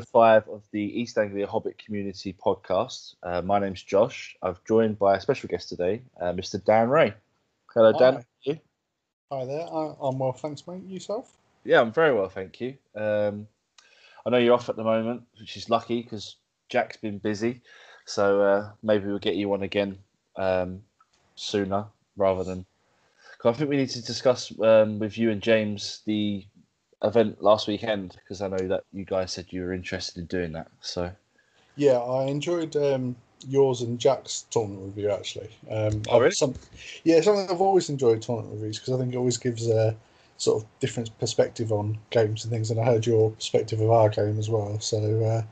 five of the East Anglia Hobbit Community podcast. Uh, my name's Josh. I've joined by a special guest today, uh, Mr. Dan Ray. Hello, Dan. Hi. Hi there. I, I'm well, thanks, mate. Yourself? Yeah, I'm very well, thank you. Um, I know you're off at the moment, which is lucky because Jack's been busy. So uh, maybe we'll get you on again um, sooner rather than. 'cause I think we need to discuss um, with you and James the event last weekend because I know that you guys said you were interested in doing that. So Yeah, I enjoyed um, yours and Jack's tournament review actually. Um, Oh, really? Some, yeah, something I've always enjoyed tournament reviews because I think it always gives a sort of different perspective on games and things. And I heard your perspective of our game as well. So uh,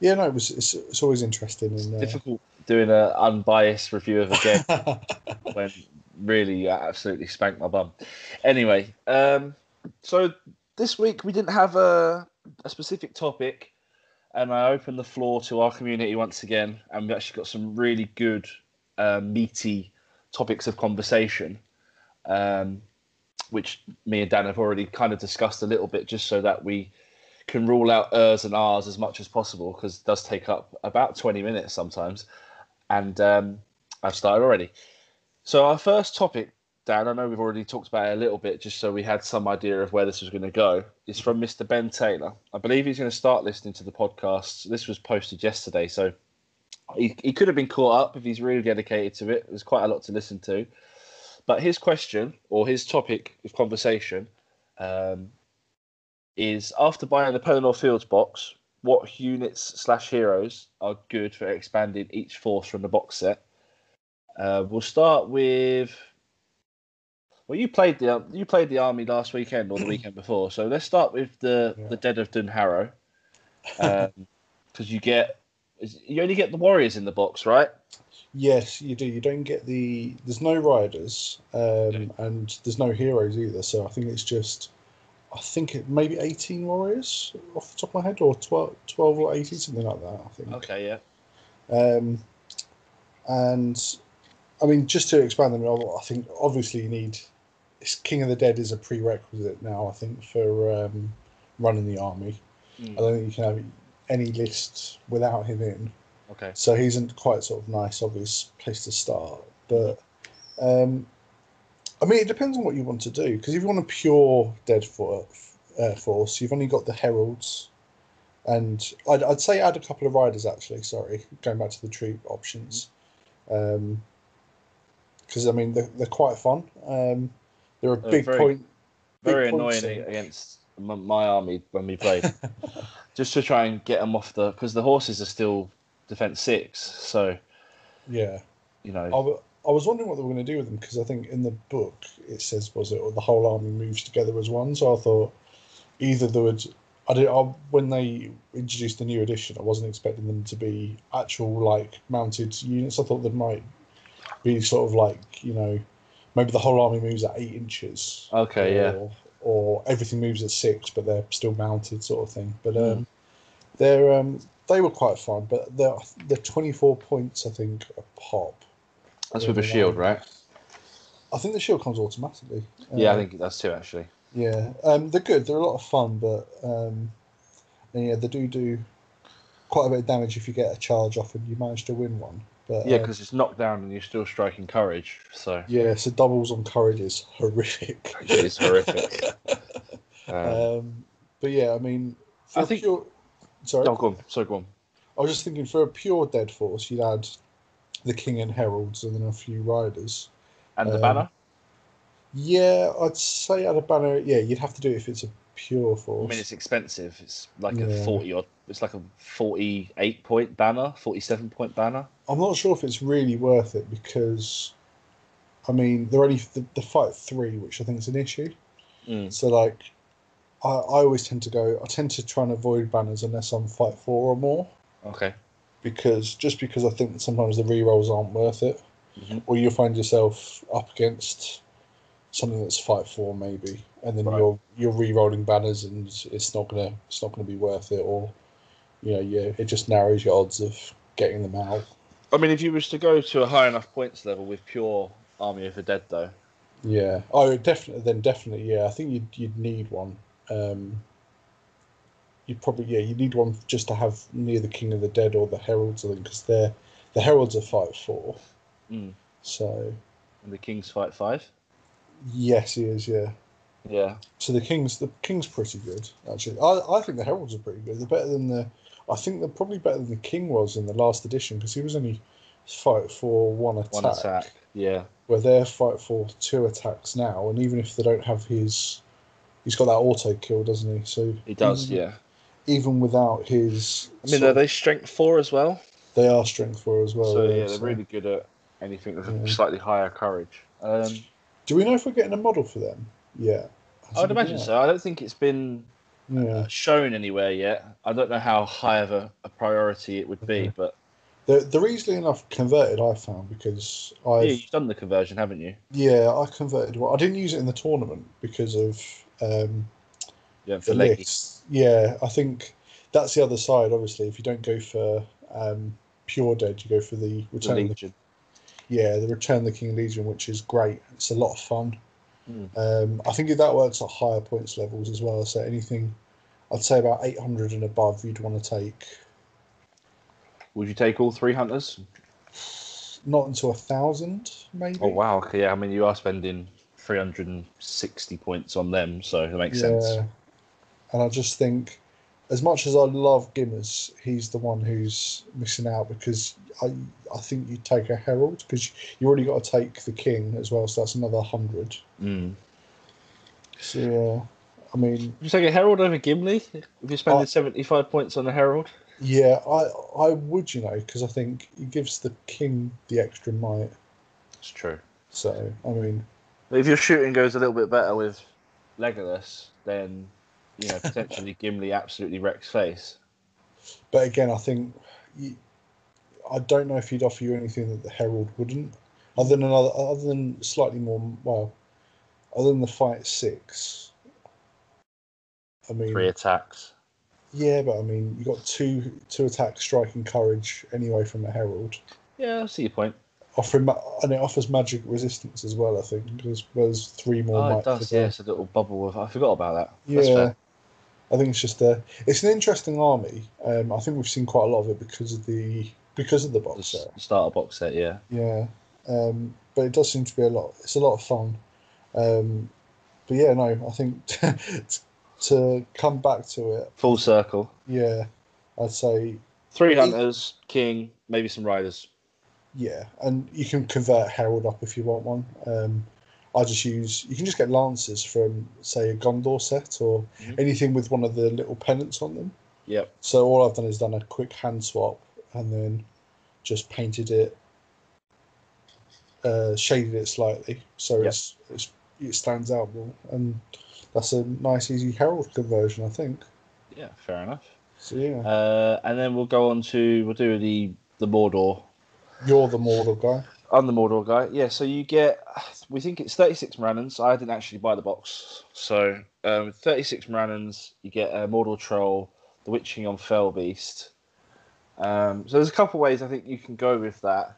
yeah, no, it was. It's, it's always interesting. And, uh, difficult doing an unbiased review of a game when really you absolutely spanked my bum. Anyway, um, so this week we didn't have a, a specific topic, and I opened the floor to our community once again, and we actually got some really good, uh, meaty topics of conversation, um, which me and Dan have already kind of discussed a little bit, just so that we can rule out ers and rs as much as possible, because it does take up about 20 minutes sometimes. And um, I've started already. So our first topic, Dan, I know we've already talked about it a little bit, just so we had some idea of where this was going to go. Is from Mr. Ben Taylor. I believe he's going to start listening to the podcast. This was posted yesterday, so he, he could have been caught up if he's really dedicated to it. There's quite a lot to listen to. But his question or his topic of conversation um, is after buying the Pelennor Fields box, what units slash heroes are good for expanding each force from the box set? Uh, we'll start with. Well, you played the you played the army last weekend or the weekend before, so let's start with the Yeah. the Dead of Dunharrow, because you get you only get the warriors in the box, right? Yes, you do. You don't get the. There's no riders, um, and there's no heroes either. So I think it's just. I think it maybe 18 warriors off the top of my head, or 12, 12 or 18, something like that. I think. Okay, yeah. Um, and I mean, just to expand them, I think obviously you need. King of the Dead is a prerequisite now. I think for um, running the army. Mm. I don't think you can have any list without him in. Okay. So he's in quite sort of nice, obvious place to start. But um, I mean, it depends on what you want to do. Because if you want a pure dead for, uh, force, you've only got the heralds, and I'd, I'd say add a couple of riders. Actually, sorry, going back to the troop options, because I mean they're, they're quite fun. Um, they're a They're big very- point. big Very annoying against my army when we played, just to try and get them off the because the horses are still defense six, so Yeah. you know. I was wondering what they were going to do with them because I think in the book it says was it or the whole army moves together as one. So I thought either they would. I did I, when they introduced the new edition. I wasn't expecting them to be actual like mounted units. I thought they might be sort of like you know maybe the whole army moves at eight inches. Okay, yeah. or, Or everything moves at six, but they're still mounted, sort of thing. But um, Mm. they're um, they were quite fun. But they're they're twenty four points, I think, a pop. That's with a shield, right? I think the shield comes automatically. Yeah, I Uh, think that's two actually. Yeah, um, they're good. They're a lot of fun, but um, and yeah, they do do quite a bit of damage if you get a charge off and you manage to win one. But Yeah, uh, because it's knocked down and you're still striking courage, so yeah, so doubles on courage is horrific. it is horrific. Um, um, but yeah, I mean, for I think- pure, sorry, no, go on. So go on. I was just thinking for a pure dead force, you'd add the king and heralds and then a few riders. And the Um, banner. Yeah, I'd say add a banner. Yeah, you'd have to do it if it's a pure force. I mean, it's expensive. It's like a forty or it's like a forty-eight point banner, forty-seven point banner. I'm not sure if it's really worth it because, I mean, they're only the, the fight three, which I think is an issue. Mm. So like, I, I always tend to go. I tend to try and avoid banners unless I'm fight four or more, Okay. because just because I think sometimes the rerolls aren't worth it, Mhm. or you'll find yourself up against something that's fight four maybe, and then Right. you're you're re-rolling banners and it's not gonna it's not gonna be worth it, or you know, yeah, it just narrows your odds of getting them out. I mean, if you was to go to a high enough points level with pure Army of the Dead, though, Yeah. Oh, definitely. Then definitely, yeah. I think you'd you'd need one. Um, you probably yeah you need one just to have near the King of the Dead or the Heralds, I think, because they're the Heralds are five four. Mm. So And the Kings fight five. Yes, he is. Yeah. Yeah. So the King's the King's pretty good actually. I, I think the Heralds are pretty good. They're better than the. I think they're probably better than the King was in the last edition because he was only fight for one attack, One attack. Yeah. where they're fight for two attacks now, and even if they don't have his, he's got that auto kill, doesn't he? So He does. even, Yeah. Even without his, I mean, are they strength four as well? they are strength four as well. so yeah, yeah, they're so- really good at anything with Yeah. slightly higher courage. Um, Do we know if we're getting a model for them? Yeah. Has I would imagine so. I don't think it's been Yeah. uh, shown anywhere yet. I don't know how high of a, a priority it would be, Okay. but They're, they're easily enough converted, I found, because yeah, I you've done the conversion, haven't you? yeah I converted. Well, I didn't use it in the tournament because of um, Yeah, the for leggy. list. Yeah, I think that's the other side. Obviously, if you don't go for um, pure dead, you go for the The return. of the, Legion. Yeah, the return of the King Legion, which is great. It's a lot of fun. Mm. Um, I think if that works at higher points levels as well. So anything, I'd say about eight hundred and above, you'd want to take. Would you take all three hunters? Not until a thousand, maybe. Oh wow, okay, yeah. I mean, you are spending 360 points on them, so that makes sense. And I just think, as much as I love Gimmers, he's the one who's missing out because I I think you take a Herald because you already got to take the King as well, so that's another hundred. Mm. So yeah, I mean, Would you take a Herald over Gimli if you're spending Oh. 75 points on a Herald? yeah, I I would, you know, because I think he gives the King the extra might. It's true. So I mean, if your shooting goes a little bit better with Legolas, then you know potentially Gimli absolutely wrecks face. but again, I think you, I don't know if he'd offer you anything that the Herald wouldn't, other than another, other than slightly more well, other than the fight six. I mean, Three attacks. yeah, but I mean, you got two two attack, striking courage anyway from the Herald. Yeah, I see your point. Offering ma- and it offers magic resistance as well. I think as well as three more. Oh, it does. the- Yeah, a little bubble of. I forgot about that. That's Yeah, fair. I think it's just a. It's an interesting army. Um, I think we've seen quite a lot of it because of the because of the The box s- set. starter box set. Yeah. Yeah, um, but it does seem to be a lot. It's a lot of fun. Um, but yeah, no, I think to come back to it, Full circle. yeah, I'd say Three Eight- hunters, king, maybe some riders. yeah, and you can convert Herald up if you want one. Um, I just use you can just get lances from say a Gondor set or Mhm. anything with one of the little pennants on them. Yep. So all I've done is done a quick hand swap and then just painted it, uh, shaded it slightly so Yep. it's, it's it stands out more, and that's a nice easy Herald conversion, I think. Yeah. Fair enough. So yeah, Uh, and then we'll go on to we'll do the the Mordor. you're the Mordor guy. I'm the Mordor guy. Yeah, so you get, we think it's 36 Morannons. I didn't actually buy the box. So, um, 36 Morannons, you get a Mordor Troll, the Witch King on Fell Beast. Um, so there's a couple ways I think you can go with that.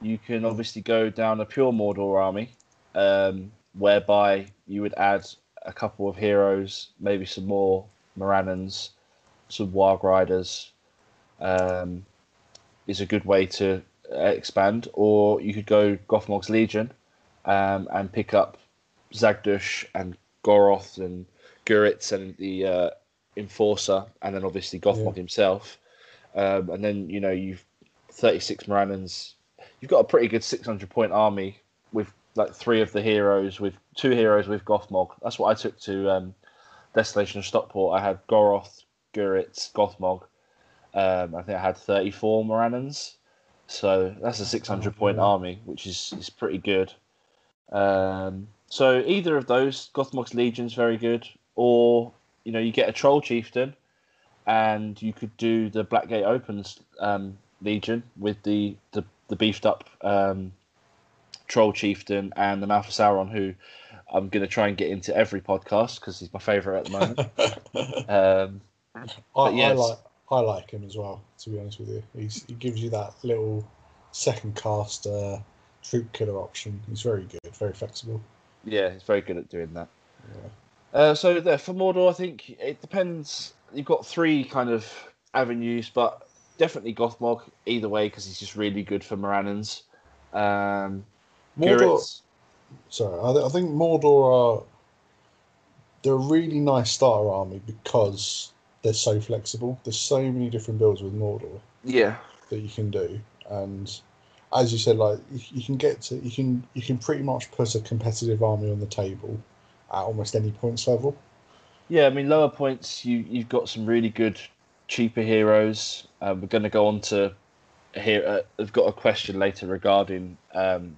You can obviously go down a pure Mordor army, um, whereby you would add a couple of heroes, maybe some more Morannons, some Warg Riders. Um, is a good way to uh, expand, or you could go Gothmog's Legion um, and pick up Zagdush and Goroth and Guritz and the uh, Enforcer, and then obviously Gothmog Yeah. himself. Um, and then you know you've 36 Morannons. You've got a pretty good 600 point army with like three of the heroes, with two heroes with Gothmog. That's what I took to um, Desolation of Stockport. I had Goroth, Guritz, Gothmog. Um, I think I had 34 Morannons. So that's a 600 point army, which is, is pretty good. Um, so either of those, Gothmog's Legion's very good, or you know you get a Troll Chieftain, and you could do the Blackgate Opens um, Legion with the the, the beefed up um, Troll Chieftain and the Mouth of Sauron, who I'm going to try and get into every podcast because he's my favourite at the moment. um, I, But yes. I like I like him as well. To be honest with you, He's, he gives you that little second cast uh, troop killer option. He's very good, very flexible. yeah, he's very good at doing that. Yeah. Uh, so there for Mordor, I think it depends. You've got three kind of avenues, but definitely Gothmog either way because he's just really good for Morannons. Um, Mordor. Guritz- Sorry, I, th- I think Mordor are they're a really nice starter army because they're so flexible. There's so many different builds with Mordor yeah, that you can do, and as you said, like you, you can get to you can you can pretty much put a competitive army on the table at almost any points level. yeah. I mean, lower points. You you've got some really good cheaper heroes. Uh, we're going to go on to here. Uh, I've got a question later regarding um,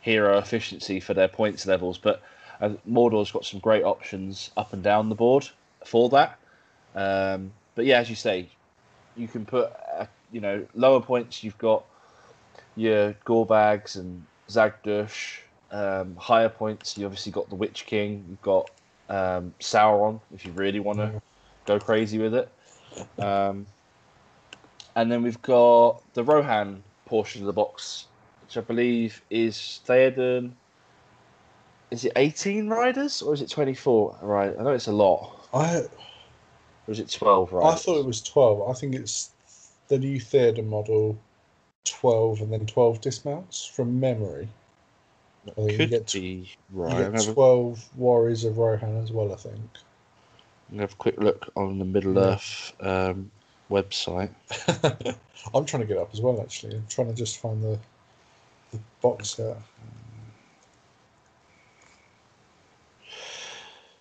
hero efficiency for their points levels, but uh, Mordor's got some great options up and down the board for that. Um, but yeah, as you say, you can put uh, you know lower points. You've got your Gorbags and Zagdush. Um, higher points, you obviously got the Witch King. You've got um, Sauron if you really want to go crazy with it. Um, and then we've got the Rohan portion of the box, which I believe is Theoden. Is it 18 riders or is it 24? Right, I know it's a lot. I Or is it 12 I thought it was twelve. I think it's the new theatre model, twelve, and then twelve dismounts from memory. I think you Could get be right. I'm get gonna have a- twelve warriors of Rohan as well. I think. Have a quick look on the Middle Yeah. Earth um, website. I'm trying to get up as well. Actually, I'm trying to just find the the box set.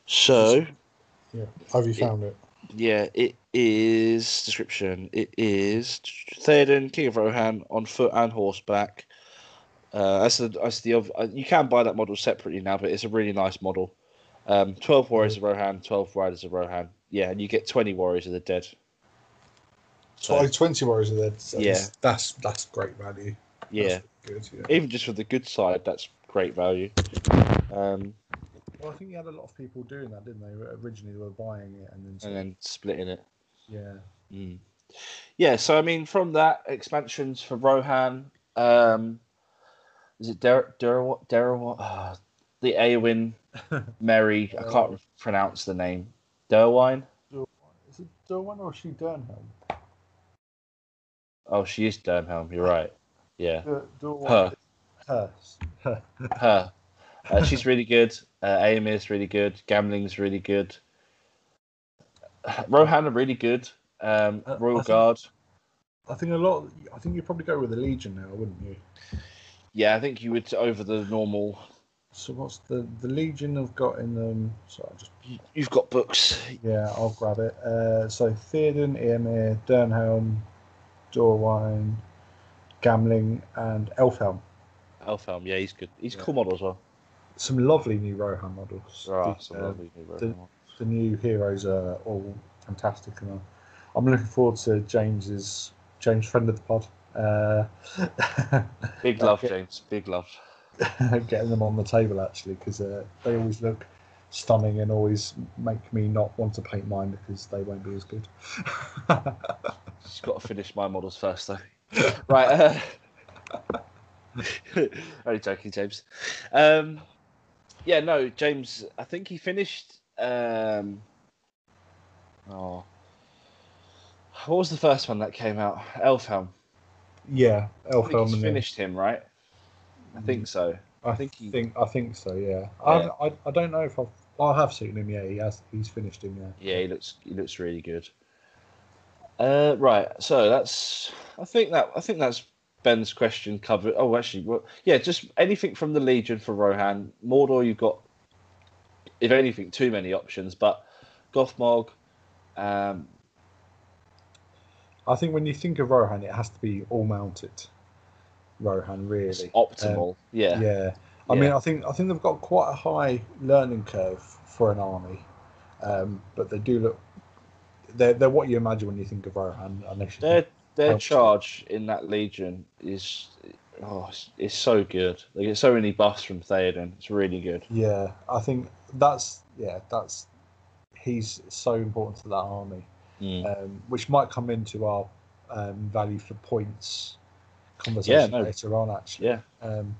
So, Yeah, have you It- found it? Yeah, it is description. It is Theoden, King of Rohan, on foot and horseback. Uh, that's the that's the uh, you can buy that model separately now, but it's a really nice model. Um, Twelve warriors of Rohan, twelve riders of Rohan. Yeah, and you get twenty warriors of the dead. So- Tw- Twenty warriors are there. so Yeah. that's- that's that's great value. Yeah, That's good. Yeah. even just for the good side, that's great value. Um, Well, I think you had a lot of people doing that, didn't they? Originally, they were buying it and then. and then splitting it. yeah. Mm. Yeah, so I mean, from that expansions for Rohan, um, is it Der Der Der uh, the Eowyn Mary? I can't pronounce the name. Deorwine. Is it Derwin or is she Dernhelm? Oh, she is Dernhelm. You're right. Yeah, Der, Derwin. her, Her. Her. her. Uh, she's really good. Uh, is really good. Gamling's really good. Rohan are really good. Um, Uh, I Royal think- Guard. I think a lot. I think you'd probably go with the Legion now, wouldn't you? Yeah, I think you would over the normal. So what's the the Legion have got in them? Sorry, just you- You've got books. yeah, I'll grab it. Uh, so Theoden, Eomer, Dernhelm, Deorwine, Gamling, and Elfhelm. Elfhelm, yeah, he's good. He's a Yeah. cool model as well. Some lovely new Rohan models. There are The, some uh, lovely new the- Rohan the new heroes are all fantastic, and I'm looking forward to James's James friend of the pod. Uh, Big uh, love, get- James. Big love. getting them on the table actually because uh, they always look stunning and always make me not want to paint mine because they won't be as good. Just got to finish my models first, though. right. Uh... Only joking, James. Um, yeah, no, James. I think he finished. Um... Oh, what was the first one that came out? Elfhelm. yeah, I Elfhelm finished him, right? I think so. I think think he- I think so. Yeah, Yeah. I, I I don't know if I've I have seen him. Yeah, he has. He's finished him. Yeah. Yeah, he looks he looks really good. Uh, right, so that's I think that I think that's Ben's question covered. Oh, actually, well, yeah, just anything from the Legion for Rohan. Mordor, you've got, if anything, too many options. But Gothmog, um, I think when you think of Rohan, it has to be all mounted. Rohan, really. it's optimal. yeah, Yeah. I Yeah. mean, I think I think they've got quite a high learning curve for an army, um, but they do look. They're, they're what you imagine when you think of Rohan, unless you their think, their charge in that Legion is oh, it's, it's so good. They get so many buffs from Theoden. It's really good. yeah, I think that's yeah, that's he's so important to that army, Mm. um, which might come into our um, value for points conversation no. later on. Actually, Yeah, Um,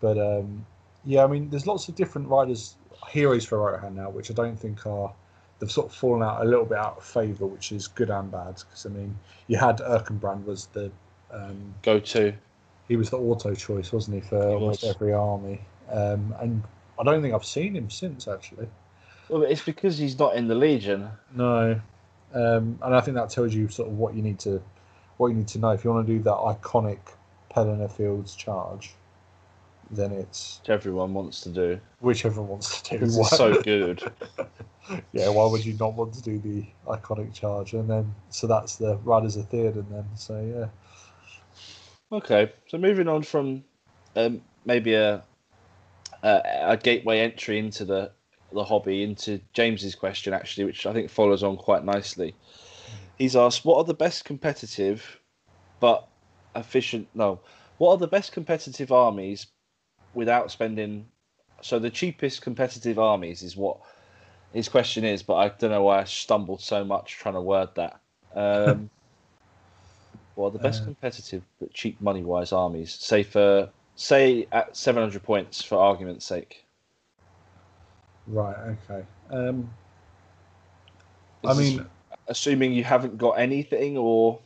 but um, yeah, I mean, there's lots of different riders heroes for right Rohan now, which I don't think are they've sort of fallen out a little bit out of favour, which is good and bad. Because I mean, you had Erkenbrand was the um, Go to. he was the auto choice, wasn't he, for He almost was. every army? Um, and I don't think I've seen him since actually. Well, it's because he's not in the Legion. No, um, and I think that tells you sort of what you need to what you need to know if you want to do that iconic Pelennor Fields charge. Then it's Which everyone wants to do. whichever everyone wants to do. It's so good. yeah, why would you not want to do the iconic charge? And then so that's the Riders of Theoden then. So yeah, Okay, so moving on from um, maybe a, a a gateway entry into the the hobby into James's question actually, which I think follows on quite nicely. He's asked, "What are the best competitive, but efficient? No, what are the best competitive armies without spending? So the cheapest competitive armies is what his question is, but I don't know why I stumbled so much trying to word that. Um, well, the best Uh, competitive but cheap money wise armies, say for say at seven hundred points for argument's sake. right, okay. Um, I mean, assuming you haven't got anything, or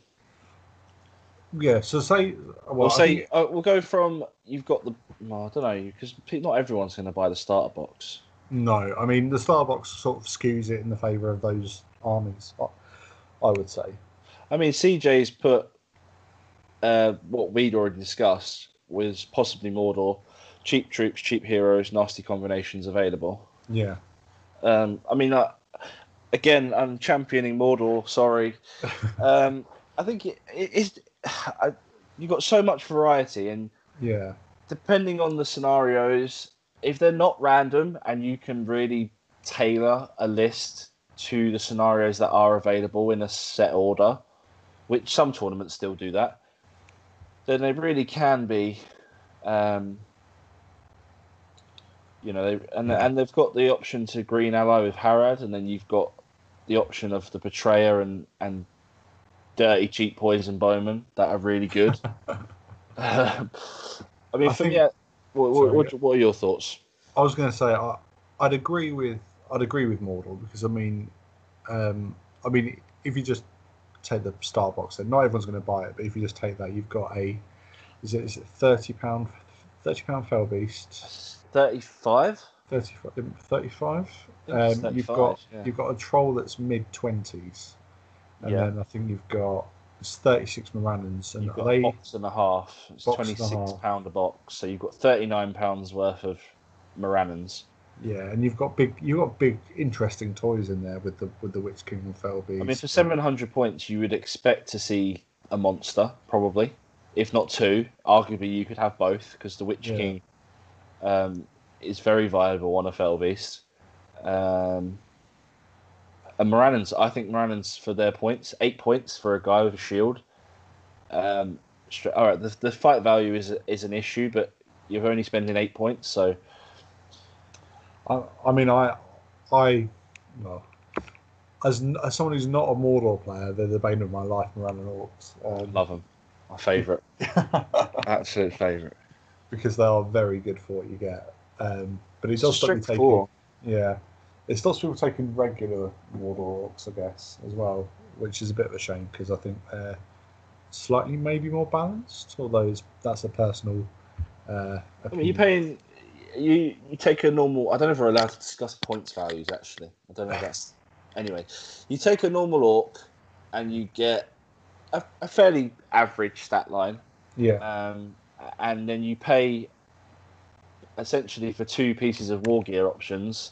yeah. So say well, we'll say think- uh, we'll go from you've got the well, I don't know because not everyone's going to buy the starter box. no. I mean, the starter box sort of skews it in the favour of those armies. I, I would say. I mean, CJ's put uh, what we'd already discussed was possibly Mordor, cheap troops, cheap heroes, nasty combinations available. Yeah. Um, I mean, uh, again, I'm championing Mordor. Sorry, um, I think it, it is. I, you've got so much variety, and Yeah. depending on the scenarios, if they're not random and you can really tailor a list to the scenarios that are available in a set order, which some tournaments still do that, then they really can be. Um, you know, they, and and they've got the option to green ally with Harad, and then you've got the option of the betrayer and and dirty cheap poison bowmen that are really good. I mean, I for think- me, what, what, what, what are your thoughts? I was going to say I, I'd agree with I'd agree with Mordor because I mean, um, I mean if you just take the starter box, then not everyone's going to buy it. But if you just take that, you've got a is it is it thirty pound thirty pound fell beast 35? 35 35 think it's um, you've got yeah. you've got a troll that's mid twenties and Yeah. then I think you've got it's 36 Morannons and You've got they a box and a half. It's Box and a 26 half. pound a box. So you've got 39 pounds worth of Morannons. yeah and you've got big you've got big interesting toys in there with the with the Witch King and beast I mean, for 700 points, you would expect to see a monster, probably. If not two. Arguably, you could have both because the Witch Yeah. King um, is very viable on a Fell Beast. Um, and Morannons, I think Morannons for their points, eight points for a guy with a shield. Um, stra- all right, the, the fight value is is an issue, but you're only spending eight points, so I, I mean, I, I, well, as, as someone who's not a Mordor player, they're the bane of my life, Morannon Orcs, um, love them. My favourite, absolute favourite. because they are very good for what you get. Um, but it does stop you taking, four. yeah, it stops people taking regular Mordor Orcs, I guess, as well, which is a bit of a shame because I think they're slightly maybe more balanced. Although it's, that's a personal. Uh, I mean, you're paying. You you take a normal. I don't know if we're allowed to discuss points values. Actually, I don't know if that's. Anyway, you take a normal orc, and you get a, a fairly average stat line, yeah, um, and then you pay essentially for two pieces of war gear options.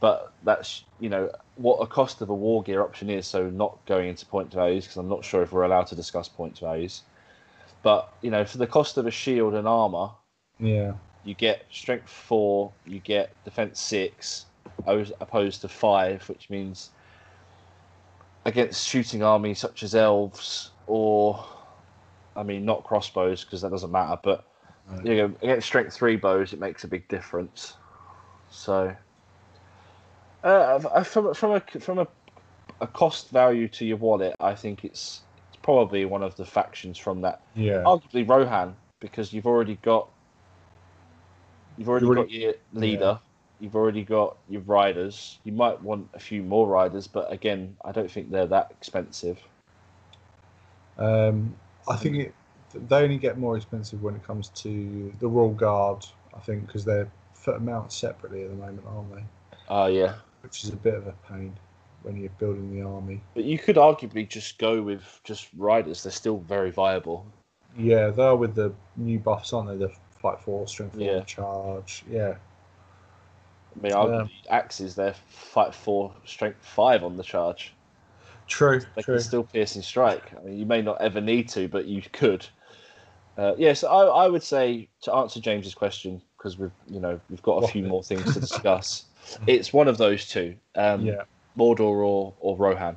But that's you know what a cost of a war gear option is. So not going into point values because I'm not sure if we're allowed to discuss point values. But you know, for the cost of a shield and armor, yeah, you get strength four, you get defense six, os- opposed to five, which means against shooting armies such as elves or, I mean, not crossbows because that doesn't matter, but Right. you know, against strength three bows, it makes a big difference. So, uh, from from a from a, a cost value to your wallet, I think it's it's probably one of the factions from that yeah. arguably Rohan because you've already got you've already You've got your leader You've already got your riders. You might want a few more riders, but again, I don't think they're that expensive. Um, I think it, they only get more expensive when it comes to the Royal Guard. I think because they're mounted separately at the moment, aren't they? Oh yeah, Which is a bit of a pain when you're building the army. but you could arguably just go with just riders. They're still very viable. Yeah, they're with the new buffs, aren't they? The fight four, strength four, Yeah. charge. Yeah, I mean, arguably, axes they're fight four, strength five on the charge. true, They true. can still pierce and strike. I mean, you may not ever need to, but you could. Uh, yes, I, I would say to answer James's question because we've you know we've got a few more things to discuss. It's one of those two, um, yeah, Mordor or or Rohan.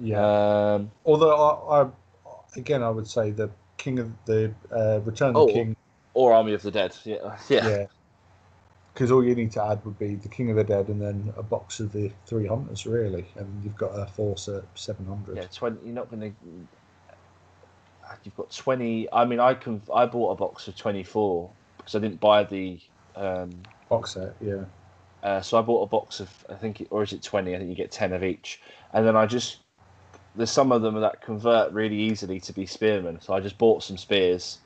yeah. Um, Although I, I, again, I would say the King of the uh, Return of Oh, the King. or Army of the Dead. Yeah, yeah. Yeah. Because all you need to add would be the King of the Dead and then a box of the three hunters, really, and you've got a force at seven hundred. Yeah, twenty. You're not going to. You've got twenty. I mean, I can. I bought a box of twenty-four because I didn't buy the. Um, Box set, yeah. Uh, so I bought a box of. I think, or is it twenty? I think you get ten of each, and then I just. There's some of them that convert really easily to be spearmen, so I just bought some spears,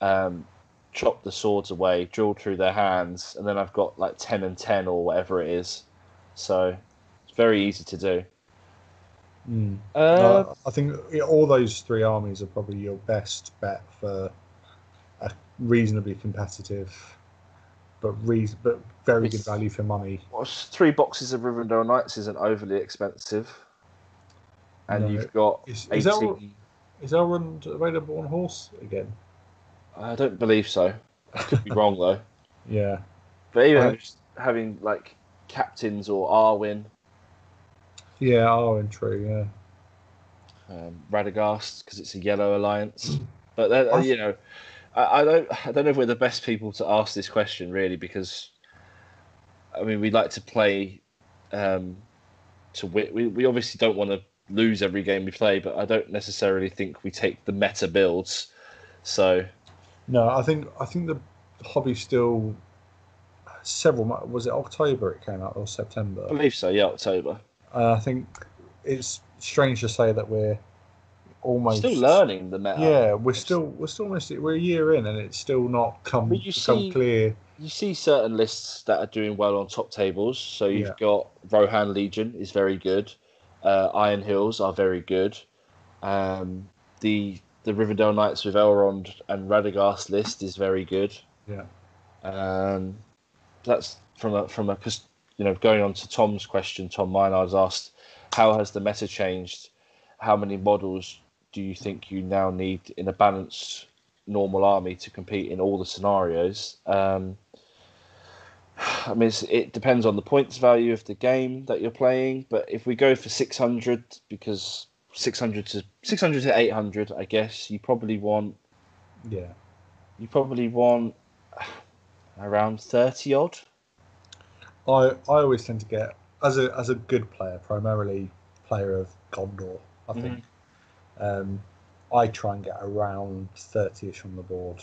um, chopped the swords away, drilled through their hands, and then I've got like ten and ten or whatever it is. So it's very easy to do. Mm. Uh, Uh, I think all those three armies are probably your best bet for a reasonably competitive, but reason, but very good value for money. Well, three boxes of Rivendell Knights isn't overly expensive, and No. you've got Is, is, eighteen. Elrond, is Elrond available on horse again? I don't believe so. I could be wrong though. Yeah. But even having like captains or Arwen, Yeah, and true, yeah. um, Radagast because it's a yellow alliance. But that, you know, I, I don't. I don't know if we're the best people to ask this question really because, I mean, we like to play um, to win. We we obviously don't want to lose every game we play, but I don't necessarily think we take the meta builds. So No, I think I think the hobby still several. Was it October it came out or September? I believe so. Yeah, October. And I think it's strange to say that we're almost Still learning the meta. Yeah, we're still we're still almost we're a year in and it's still not come But you become see- clear. you see certain lists that are doing well on top tables. So you've Yeah. got Rohan Legion is very good. Uh, Iron Hills are very good. Um, the the Rivendell Knights with Elrond and Radagast list is very good. Yeah. Um, that's from a from a because you know going on to Tom's question. Tom Minard's asked, how has the meta changed? How many models do you think you now need in a balanced normal army to compete in all the scenarios? Um, I mean, it depends on the points value of the game that you're playing. But if we go for 600, because 600 to 600 to 800, I guess you probably want Yeah. you probably want around 30 odd. I I always tend to get as a as a good player, primarily player of Gondor, I think. Um I try and get around thirty ish on the board,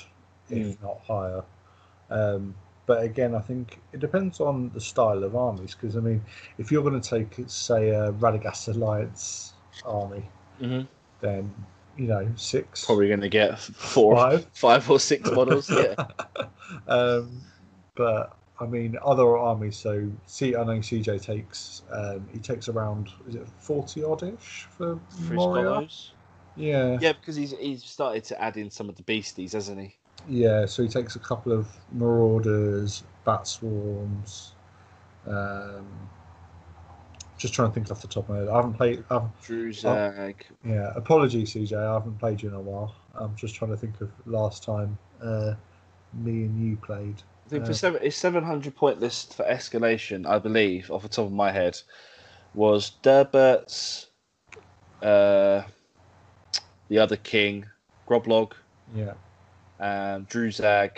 if Mm. not higher. Um but again, I think it depends on the style of armies. Because I mean, if you're going to take, say, a Radagast Alliance army, Mm-hmm. then you know six, Probably going to get four, five. five or six models. Yeah. um, but I mean, other armies. So, see, I know CJ takes. Um, he takes around. Is it forty oddish for For Moria? Yeah, Yeah, because he's he's started to add in some of the beasties, hasn't he? yeah. So he takes a couple of Marauders, Bat Swarms. Um, just trying to think off the top of my head. I haven't played. I haven't, Druzhag. yeah, apologies, CJ. I haven't played you in a while. I'm just trying to think of last time uh, me and you played. I think for Uh, seven, his 700 point list for escalation, I believe, off the top of my head, was Durburz, uh, the other king, Groblog, Yeah. um, Druzhag.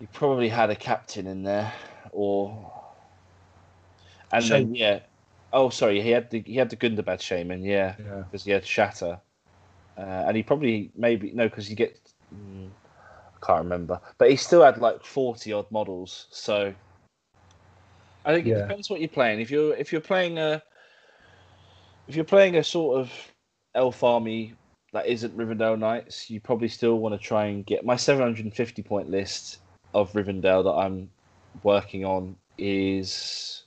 He probably had a captain in there, or and then yeah. Oh, sorry, he had the he had the Gundabad shaman, yeah, Yeah. because he had Shatter, uh, and he probably maybe no, because you get. mm, I can't remember, but he still had like forty odd models. So I think it depends what you're playing. If you're if you're playing a if you're playing a sort of elf army that isn't Rivendell Knights, you probably still want to try and get my 750 point list of Rivendell that I'm working on is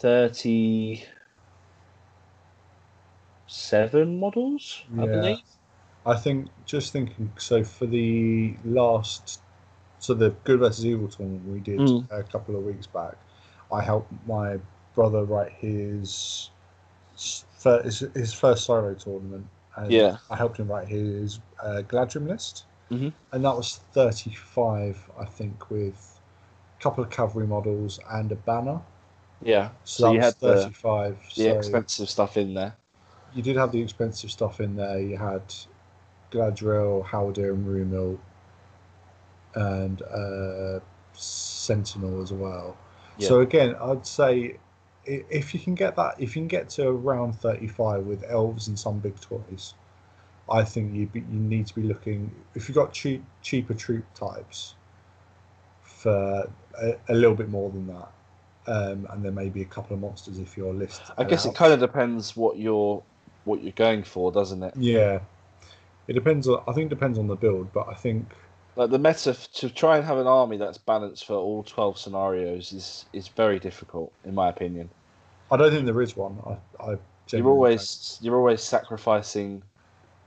37 models, I Yeah. believe. I think just thinking so for the last so the good versus evil tournament we did Mm. a couple of weeks back, I helped my brother write his his, his first solo tournament. And Yeah. I helped him write his uh, Galadrim list, Mhm. and that was thirty-five, I think, with a couple of cavalry models and a banner. Yeah. So, So, you had thirty-five. the so expensive stuff in there. you did have the expensive stuff in there. You had Galadriel, Haldir, and Rumil, and uh, Sentinel as well. Yeah. So again, I'd say if you can get that, if you can get to around thirty-five with elves and some big toys, I think you you need to be looking. If you've got cheap cheaper troop types, for a, a little bit more than that. Um, and then maybe a couple of monsters if your list. I guess it kind of depends what you're what you're going for, doesn't it? Yeah, it depends. On, I think it depends on the build, but I think Like the meta to try and have an army that's balanced for all twelve scenarios is is very difficult, in my opinion. I don't think there is one. I, I You're always you're always sacrificing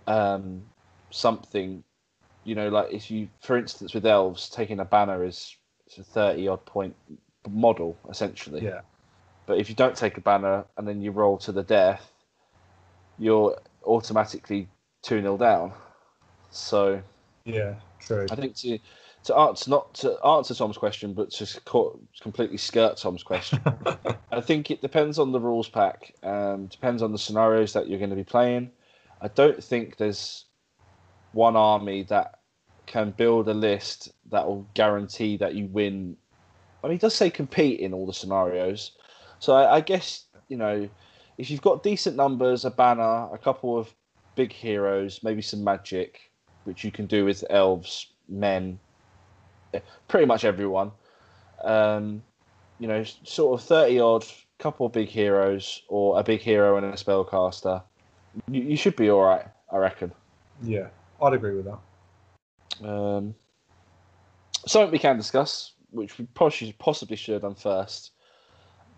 um, something. You know, like if you, for instance, with elves, taking a banner is it's a thirty odd point model essentially. yeah, But if you don't take a banner and then you roll to the death, you're automatically two 0 down. So yeah, true. I think to to answer not to answer Tom's question, but to co- completely skirt Tom's question, I think it depends on the rules pack. Um, depends on the scenarios that you're going to be playing. I don't think there's one army that can build a list that will guarantee that you win. I mean, it does say compete in all the scenarios, so I, I guess you know if you've got decent numbers, a banner, a couple of big heroes, maybe some magic, which you can do with elves, men, pretty much everyone. Um, you know, sort of thirty odd, couple of big heroes, or a big hero and a spellcaster. You, you should be all right, I reckon. yeah, I'd agree with that. Um, something we can discuss, which we possibly possibly should have done first,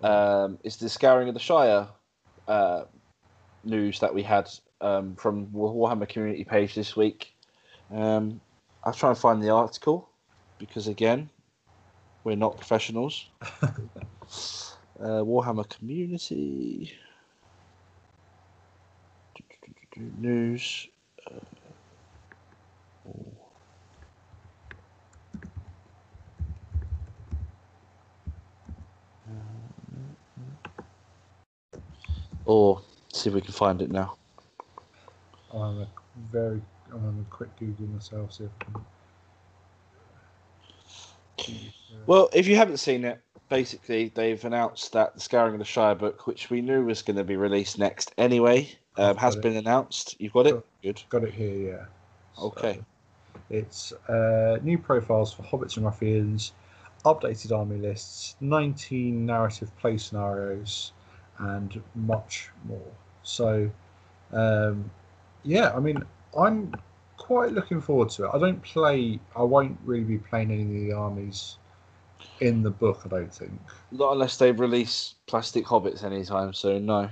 um, is the scouring of the Shire uh, news that we had um, from War- Warhammer community page this week. Um, I'll try and find the article because again, we're not professionals. uh, Warhammer community news. Uh, Or see if we can find it now. I'm a very. I'm having a quick Google myself. See if I can. Well, if you haven't seen it, basically they've announced that the Scouring of the Shire book, which we knew was going to be released next anyway, um, has it. been announced. You've got it. Good. Got it here. Yeah. So, Okay. It's uh, new profiles for hobbits and ruffians, updated army lists, 19 narrative play scenarios, and much more. So, um, yeah, I mean, I'm quite looking forward to it. I don't play, I won't really be playing any of the armies in the book, I don't think. Not unless they release plastic hobbits anytime soon. No.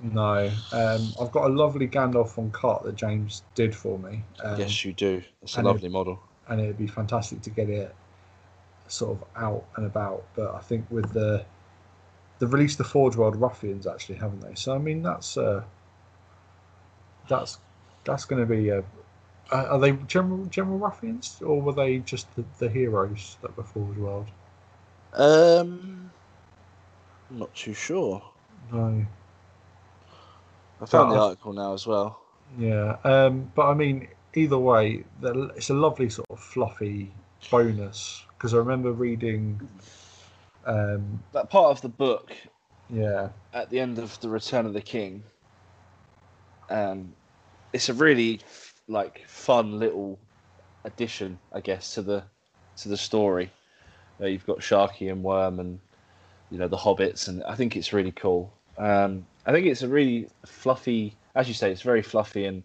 No, um, I've got a lovely Gandalf on cart that James did for me. Um, yes, you do. It's a lovely model. and it'd be fantastic to get it sort of out and about. But I think with the they've released the Forge World Ruffians actually, haven't they? So I mean that's uh, that's that's going to be a. Uh, are they general general ruffians or were they just the, the heroes that were Forge World? Um, I'm not too sure. No. I found the article now as well. Yeah, um, but I mean, either way, it's a lovely sort of fluffy bonus because I remember reading. Um, That part of the book yeah, at the end of the Return of the King. Um, it's a really like fun little addition, I guess, to the to the story. Uh, you've got Sharkey and Worm, and you know the hobbits, and I think it's really cool. Um, I think it's a really fluffy, as you say, it's very fluffy, and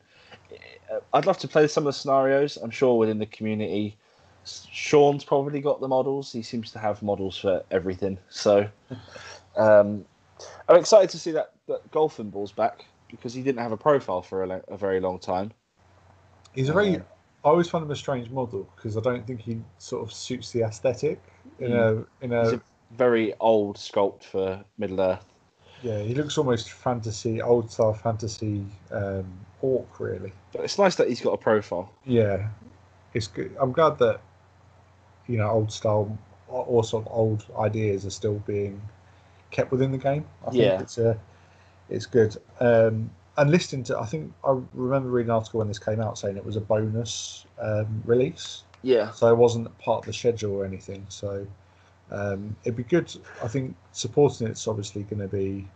uh, I'd love to play some of the scenarios. I'm sure within the community, Sean's probably got the models. He seems to have models for everything. So um, I'm excited to see that, that Golfimbul's back because he didn't have a profile for a, a very long time. He's a very. I always find him a strange model because I don't think he sort of suits the aesthetic in Mm. a in a, He's a very old sculpt for Middle Earth. yeah. He looks almost fantasy, old style fantasy um, orc really. But it's nice that he's got a profile. Yeah, it's good. I'm glad that you know old style or or sort of old ideas are still being kept within the game. I think Yeah. it's a it's good. Um, and listening to, I think I remember reading an article when this came out saying it was a bonus um, release, Yeah. so it wasn't part of the schedule or anything. So um, it'd be good. I think supporting it's obviously going to be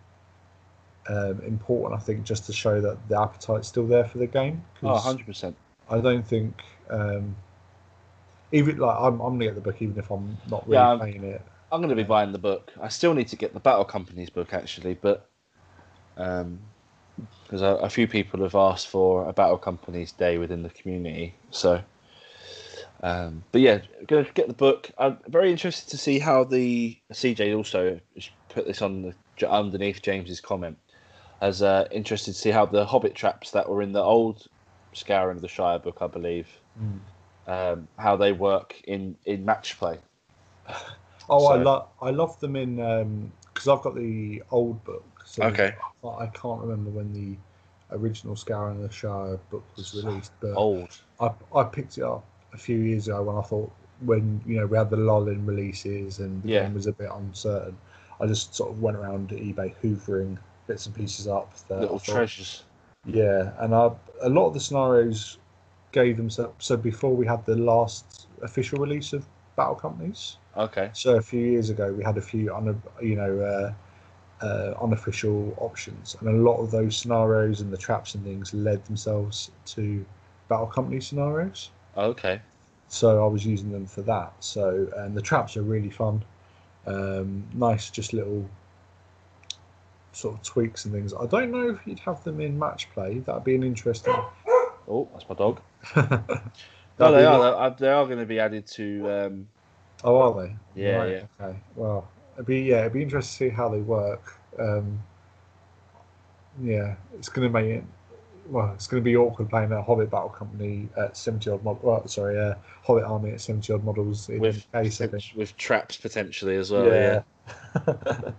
um, important. I think just to show that the appetite's still there for the game. Oh, 'cause- 100%. I don't think um, even like I'm, I'm gonna get the book even if I'm not really Yeah, I'm- playing it. I'm going to be buying the book. I still need to get the Battle Companies book actually, but because a, a few people have asked for a Battle Companies day within the community, so. Um, but yeah, going to get the book. I'm very interested to see how the CJ also put this on the underneath James's comment. As uh, interested to see how the Hobbit traps that were in the old Scouring of the Shire book, I believe, um, how they work in in match play. Oh, I love I love them in because I've got the old book. So Okay. I, can't remember when the original Scouring of the Shire book was released, but Old. I I picked it up a few years ago when I thought when you know we had the lull in releases and the Yeah. game was a bit uncertain. I just sort of went around eBay hoovering bits and pieces up. Little thought- treasures. Yeah, and I, a lot of the scenarios gave themselves. So before we had the last official release of Battle Companies, Okay. so a few years ago we had a few un, you know uh, uh, unofficial options, and a lot of those scenarios and the traps and things led themselves to Battle Company scenarios. Okay. So I was using them for that. So and the traps are really fun, um, nice, just little sort of tweaks and things. I don't know if you'd have them in match play. That'd be an interesting. Oh, that's my dog. No, they are. They are, they are going to be added to. Um, Oh, are they? Yeah, Right, yeah. Okay. Well, it'd be yeah, it'd be interesting to see how they work. Um, yeah, it's going to make it. Well, it's going to be awkward playing a Hobbit Battle Company at seventy odd. Well, sorry, uh, Hobbit Army at seventy odd models in with case. With traps potentially as well. Yeah.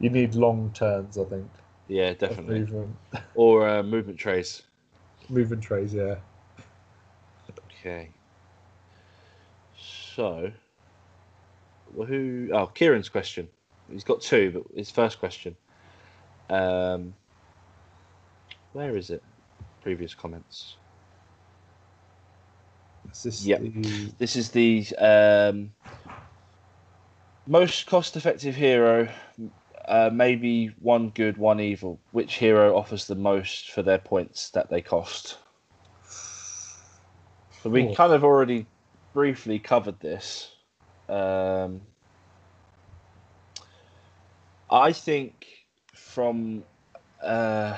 you need long turns, I think. Yeah, definitely. Movement, Or uh, movement trays. movement trays, yeah. Okay. So, who? Oh, Kieran's question. He's got two, but his first question. Um, where is it? Previous comments. Is this Yep. the This is the um, most cost-effective hero. Uh, maybe one good, one evil. Which hero offers the most for their points that they cost? So we Oh. kind of already briefly covered this. Um, I think from uh,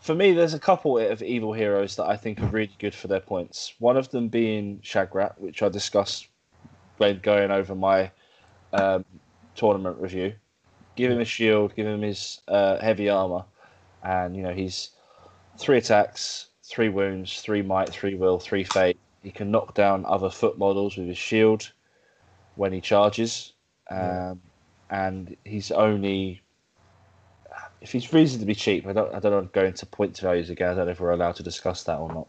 for me, there's a couple of evil heroes that I think are really good for their points. One of them being Shagrat, which I discussed when going over my um, tournament review. Give him a shield, give him his uh, heavy armor, and you know he's three attacks, three wounds, three might, three will, three fate. He can knock down other foot models with his shield when he charges, um, Yeah. and he's only if he's reasonably cheap. I don't I don't want to go into point values again. I don't know if we're allowed to discuss that or not.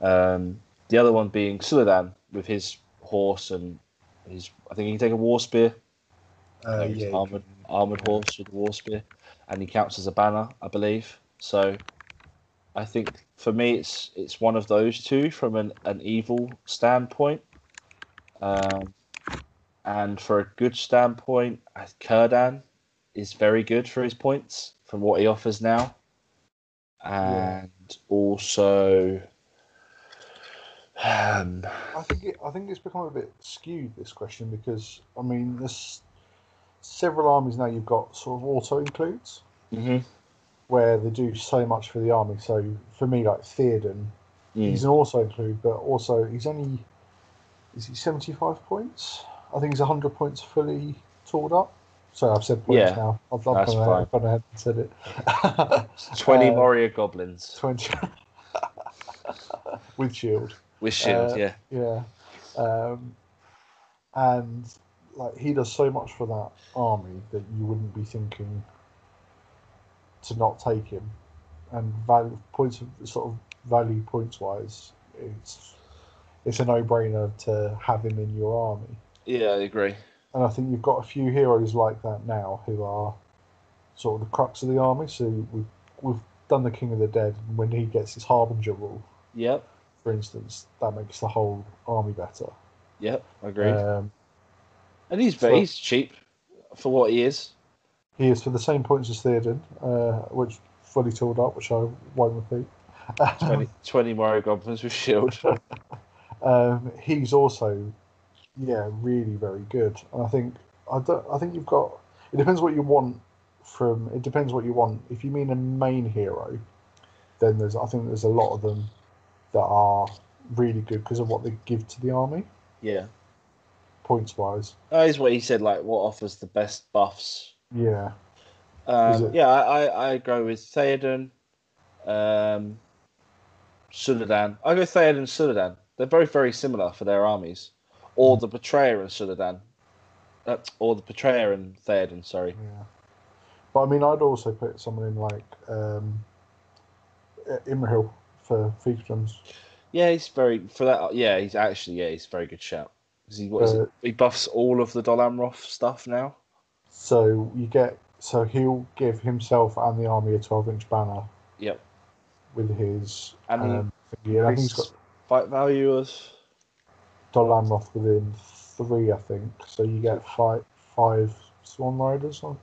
Um, the other one being Suladan with his horse and his I think he can take a war spear uh, yeah, armored armored horse with a war spear, and he counts as a banner, I believe. So, I think for me, it's it's one of those two from an, an evil standpoint, um, and for a good standpoint, Cirdan is very good for his points from what he offers now, and also. Um, I think it, I think it's become a bit skewed this question because I mean there's several armies now you've got sort of auto includes mhm. where they do so much for the army. So for me, like Theoden, Mm. he's an auto include, but also he's only is he seventy five points? I think he's hundred points fully tooled up. Sorry, I've said points Yeah, now. I've, I've that's gone ahead, gone ahead and said it. 20 Uh, warrior goblins Twenty with shield. with shield, uh, yeah. Yeah. Um, and like he does so much for that army that you wouldn't be thinking to not take him. And value points of sort of value points wise, it's it's a no brainer to have him in your army. Yeah, I agree. And I think you've got a few heroes like that now who are sort of the crux of the army. So we've we've done the King of the Dead, and when he gets his Harbinger rule, Yep, for instance, that makes the whole army better. yep, agreed. Um, and he's so- he's cheap for what he is. he is for the same points as Theoden, uh, which fully tooled up, which I won't repeat. 20, 20 warrior goblins with shield. um, he's also, yeah, really very good. And I think I don't. I think you've got. It depends what you want from. It depends what you want. If you mean a main hero, then there's. I think there's a lot of them that are really good because of what they give to the army, yeah. points wise. That is what he said, like what offers the best buffs. Yeah, Um, it- yeah, I, I, I go with Theoden, um, Suladan. I go Theoden, Suladan. They're both very similar for their armies. Or the Betrayer and Suladan. Uh, or the Betrayer and Theoden, sorry. yeah. But I mean, I'd also put someone in like um, Imrahil for fiefdoms. Yeah, he's very for that. Yeah, he's actually yeah, he's a very good shout. 'Cause He what is Uh, it? He buffs all of the Dol Amroth stuff now. So you get so he'll give himself and the army a twelve inch banner Yep, with his and um, I think he's got fight value of Dol Amroth within three, I think. So you get five five Swan Riders on.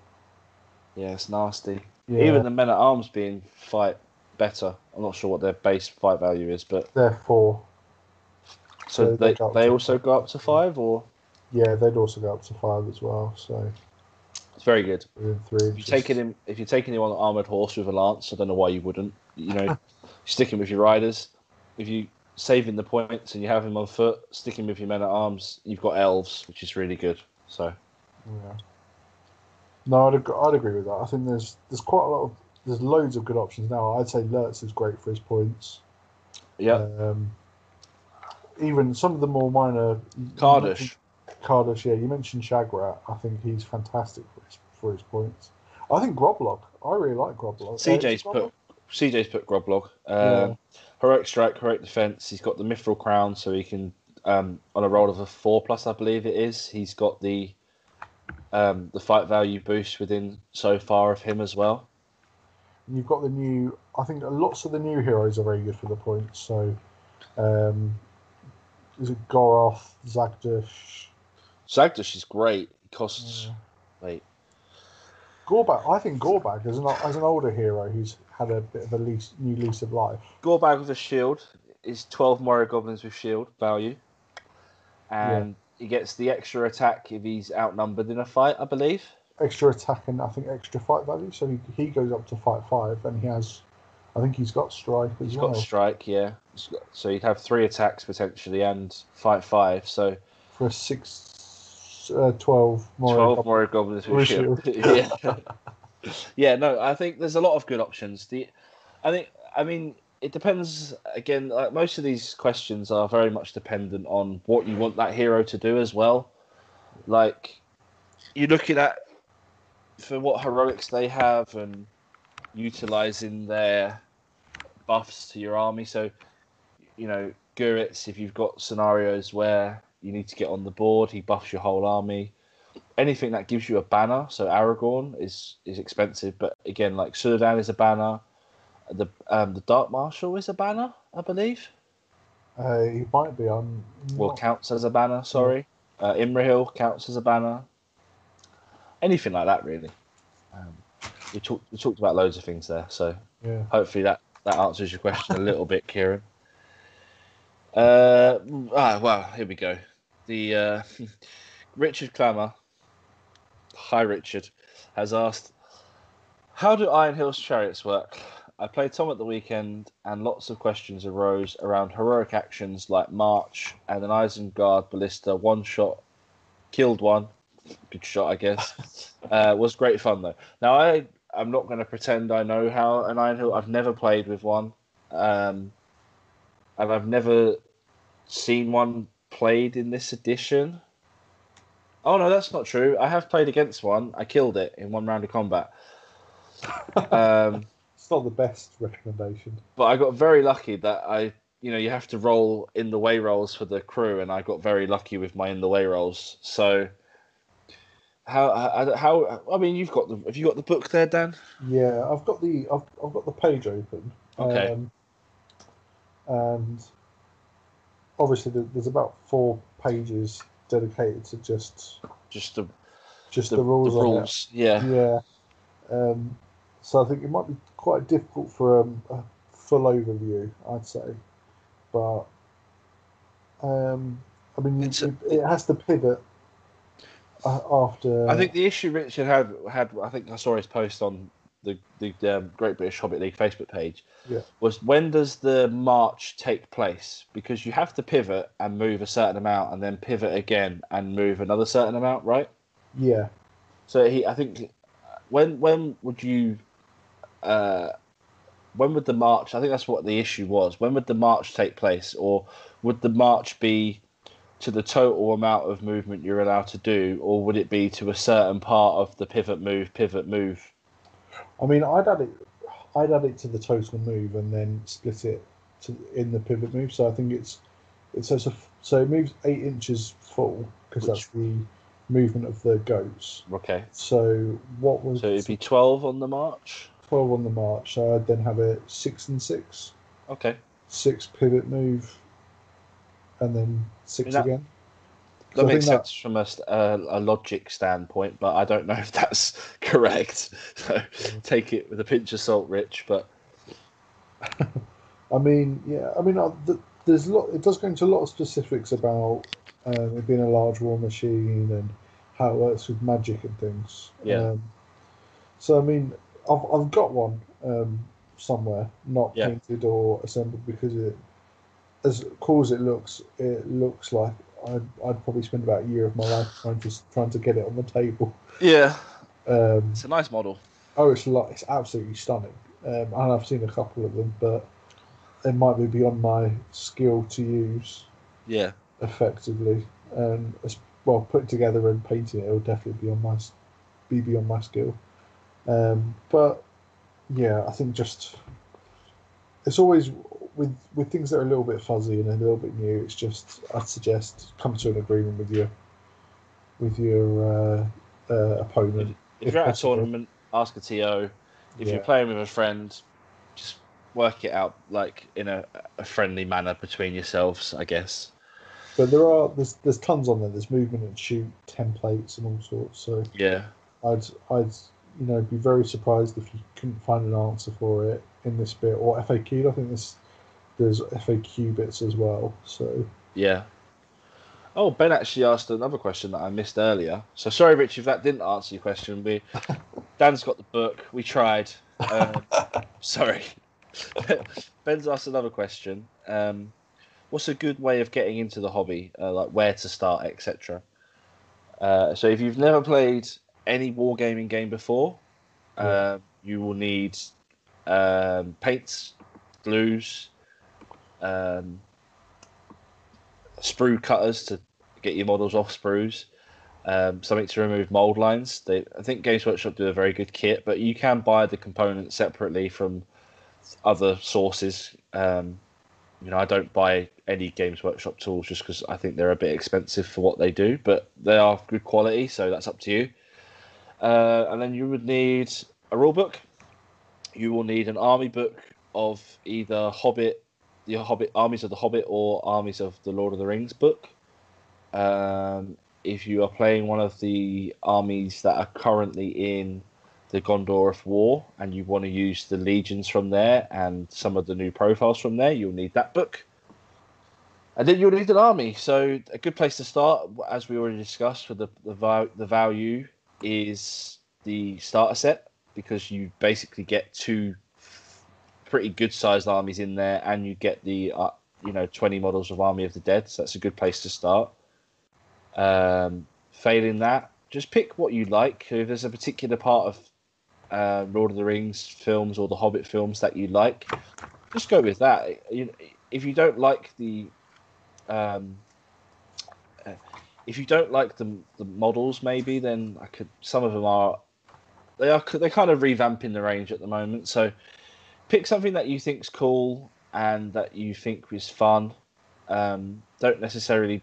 yeah, it's nasty. Yeah, Even the men at arms being fight better. I'm not sure what their base fight value is, but they're four. so They- they they they also go up to five, or Yeah, they'd also go up to five as well. So it's very good. three. If you're taking him, if you're taking him on an armored horse with a lance, I don't know why you wouldn't. You know, sticking with your riders. If you saving the points and you have him on foot, sticking with your men at arms. You've got elves, which is really good. So Yeah. No, I'd, ag- I'd agree with that. I think there's there's quite a lot of there's loads of good options now. I'd say Lurtz is great for his points. yeah, Um, even some of the more minor mentioned- Kardash, yeah, you mentioned Shagrat. I think he's fantastic for his, for his points. I think Groblog. I really like Groblog. Uh, is CJ's put CJ's put Groblog. Um, Yeah. Heroic strike, heroic defense. He's got the mithril crown, so he can um, on a roll of a four plus, I believe it is. He's got the um, the fight value boost within so far of him as well. And you've got the new. I think lots of the new heroes are very good for the points. So, um, is it Goroth, Zagdush? Zagdush is great. He costs Yeah. wait Gorbag, I think Gorbag as an as an older hero who's had a bit of a lease, new lease of life. Gorbag with a shield is 12 Moria Goblins with shield value. And he gets the extra attack if he's outnumbered in a fight, I believe. Extra attack and I think extra fight value. So he, he goes up to fight five, and he has, I think he's got strike as He's well got strike, yeah. He's got- So he'd have three attacks potentially and fight five. So for a six, uh, twelve more. 12 Moria Goblins with With shield. yeah. Yeah, no, I think there's a lot of good options. The, I think, I mean, it depends. Again, like most of these questions are very much dependent on what you want that hero to do as well. Like, you're looking at for what heroics they have and utilizing their buffs to your army. So, you know, Guritz, if you've got scenarios where you need to get on the board, he buffs your whole army anything that gives you a banner, so Aragorn is is expensive, but again, like Suladan is a banner, the um the Dark Marshal is a banner, I believe. Uh, he might be on. Well, counts as a banner. Sorry, uh, Imrahil counts as a banner. Anything like that, really. Um, we talked we talked about loads of things there, so yeah. hopefully that that answers your question a little bit, Kieran. Uh, ah, well, here we go. The uh, Richard Clammer, hi Richard, has asked, "How do Iron Hills chariots work?" I played Tom at the weekend, and lots of questions arose around heroic actions like March and an Isengard ballista one shot killed one. Good shot, I guess. uh, was great fun though. Now I I'm not going to pretend I know how an Iron Hill. I've never played with one, um, and I've never seen one played in this edition. Oh no, that's not true. I have played against one. I killed it in one round of combat. Um, It's not the best recommendation. but I got very lucky that I, you know, you have to roll in the way rolls for the crew, and I got very lucky with my in the way rolls. So, how, how, how I mean, you've got the, have you got the book there, Dan? Yeah, I've got the I've, I've got the page open. Okay. Um, and obviously, there- there's about four pages dedicated to just Just the just the, the, rules. the rules. Yeah. Yeah. Um, so I think it might be quite difficult for um, a full overview, I'd say. But um, I mean, It's a- it, it has to pivot uh, after. I think the issue Richard had had I think I saw his post on the the um, Great British Hobbit League Facebook page. Yeah. Was when does the march take place? Because you have to pivot and move a certain amount, and then pivot again and move another certain amount, right? Yeah. So he, I think, when when would you, uh, when would the march? I think that's what the issue was. When would the march take place, or would the march be to the total amount of movement you're allowed to do, or would it be to a certain part of the pivot move, pivot move? I mean, I'd add it. I'd add it to the total move and then split it to in the pivot move. So I think it's it's so so it moves eight inches full because that's the movement of the goats. Okay, So what was so it'd be twelve on the march. twelve on the march? So I'd then have a six and six, Okay, six pivot move, and then six that- again. That So makes think that- sense from a, a logic standpoint, but I don't know if that's correct. So take it with a pinch of salt, Rich. But I mean, yeah, I mean, uh, th- there's a lot. It does go into a lot of specifics about um, it being a large war machine and how it works with magic and things. Yeah. Um, so I mean, I've I've got one um, somewhere, not Yeah. painted or assembled because it, as cool as it looks, it looks like I'd, I'd probably spend about a year of my life trying to trying to get it on the table. yeah, Um, it's a nice model. Oh, it's like it's absolutely stunning, um, and I've seen a couple of them, but it might be beyond my skill to use Yeah, effectively. And as well, putting together and painting it, it'll definitely be on my be beyond my skill. Um, but yeah, I think just it's always with with things that are a little bit fuzzy and a little bit new. It's just I'd suggest come to an agreement with your with your uh, uh, opponent. if If you're at a tournament, ask a TO. If Yeah. you're playing with a friend, just work it out like in a, a friendly manner between yourselves, I guess. But there are there's there's tons on there. There's movement and shoot templates and all sorts. So Yeah, I'd I'd you know be very surprised if you couldn't find an answer for it in this bit or FAQ. I think there's there's FAQ bits as well. So yeah. Oh, Ben actually asked another question that I missed earlier. So sorry, Rich, if that didn't answer your question. We Dan's got the book. We tried. Um, sorry. Ben's asked another question. Um, what's a good way of getting into the hobby? Uh, like where to start, etc. Uh, so if you've never played any wargaming game before, Yeah. uh, you will need um, paints, glues, um, sprue cutters to get your models off sprues, um, something to remove mold lines. They, I think Games Workshop do a very good kit, but you can buy the components separately from other sources. Um, you know, I don't buy any Games Workshop tools just because I think they're a bit expensive for what they do, but they are good quality, so that's up to you. Uh, and then you would need a rule book. You will need an army book of either Hobbit, the Hobbit Armies of the Hobbit, or Armies of the Lord of the Rings book. Um, if you are playing one of the armies that are currently in the Gondor of War and you want to use the legions from there and some of the new profiles from there, you'll need that book. And then you'll need an army. So a good place to start, as we already discussed, with the the, the value is the starter set because you basically get two pretty good sized armies in there, and you get the uh, you know twenty models of Army of the Dead. So that's a good place to start. Um, failing that, just pick what you like. If there's a particular part of uh, Lord of the Rings films or the Hobbit films that you like, just go with that. You, if you don't like the um, if you don't like the the models, maybe then I could. Some of them are they are they're kind of revamping the range at the moment. So pick something that you think's cool and that you think is fun. Um, don't necessarily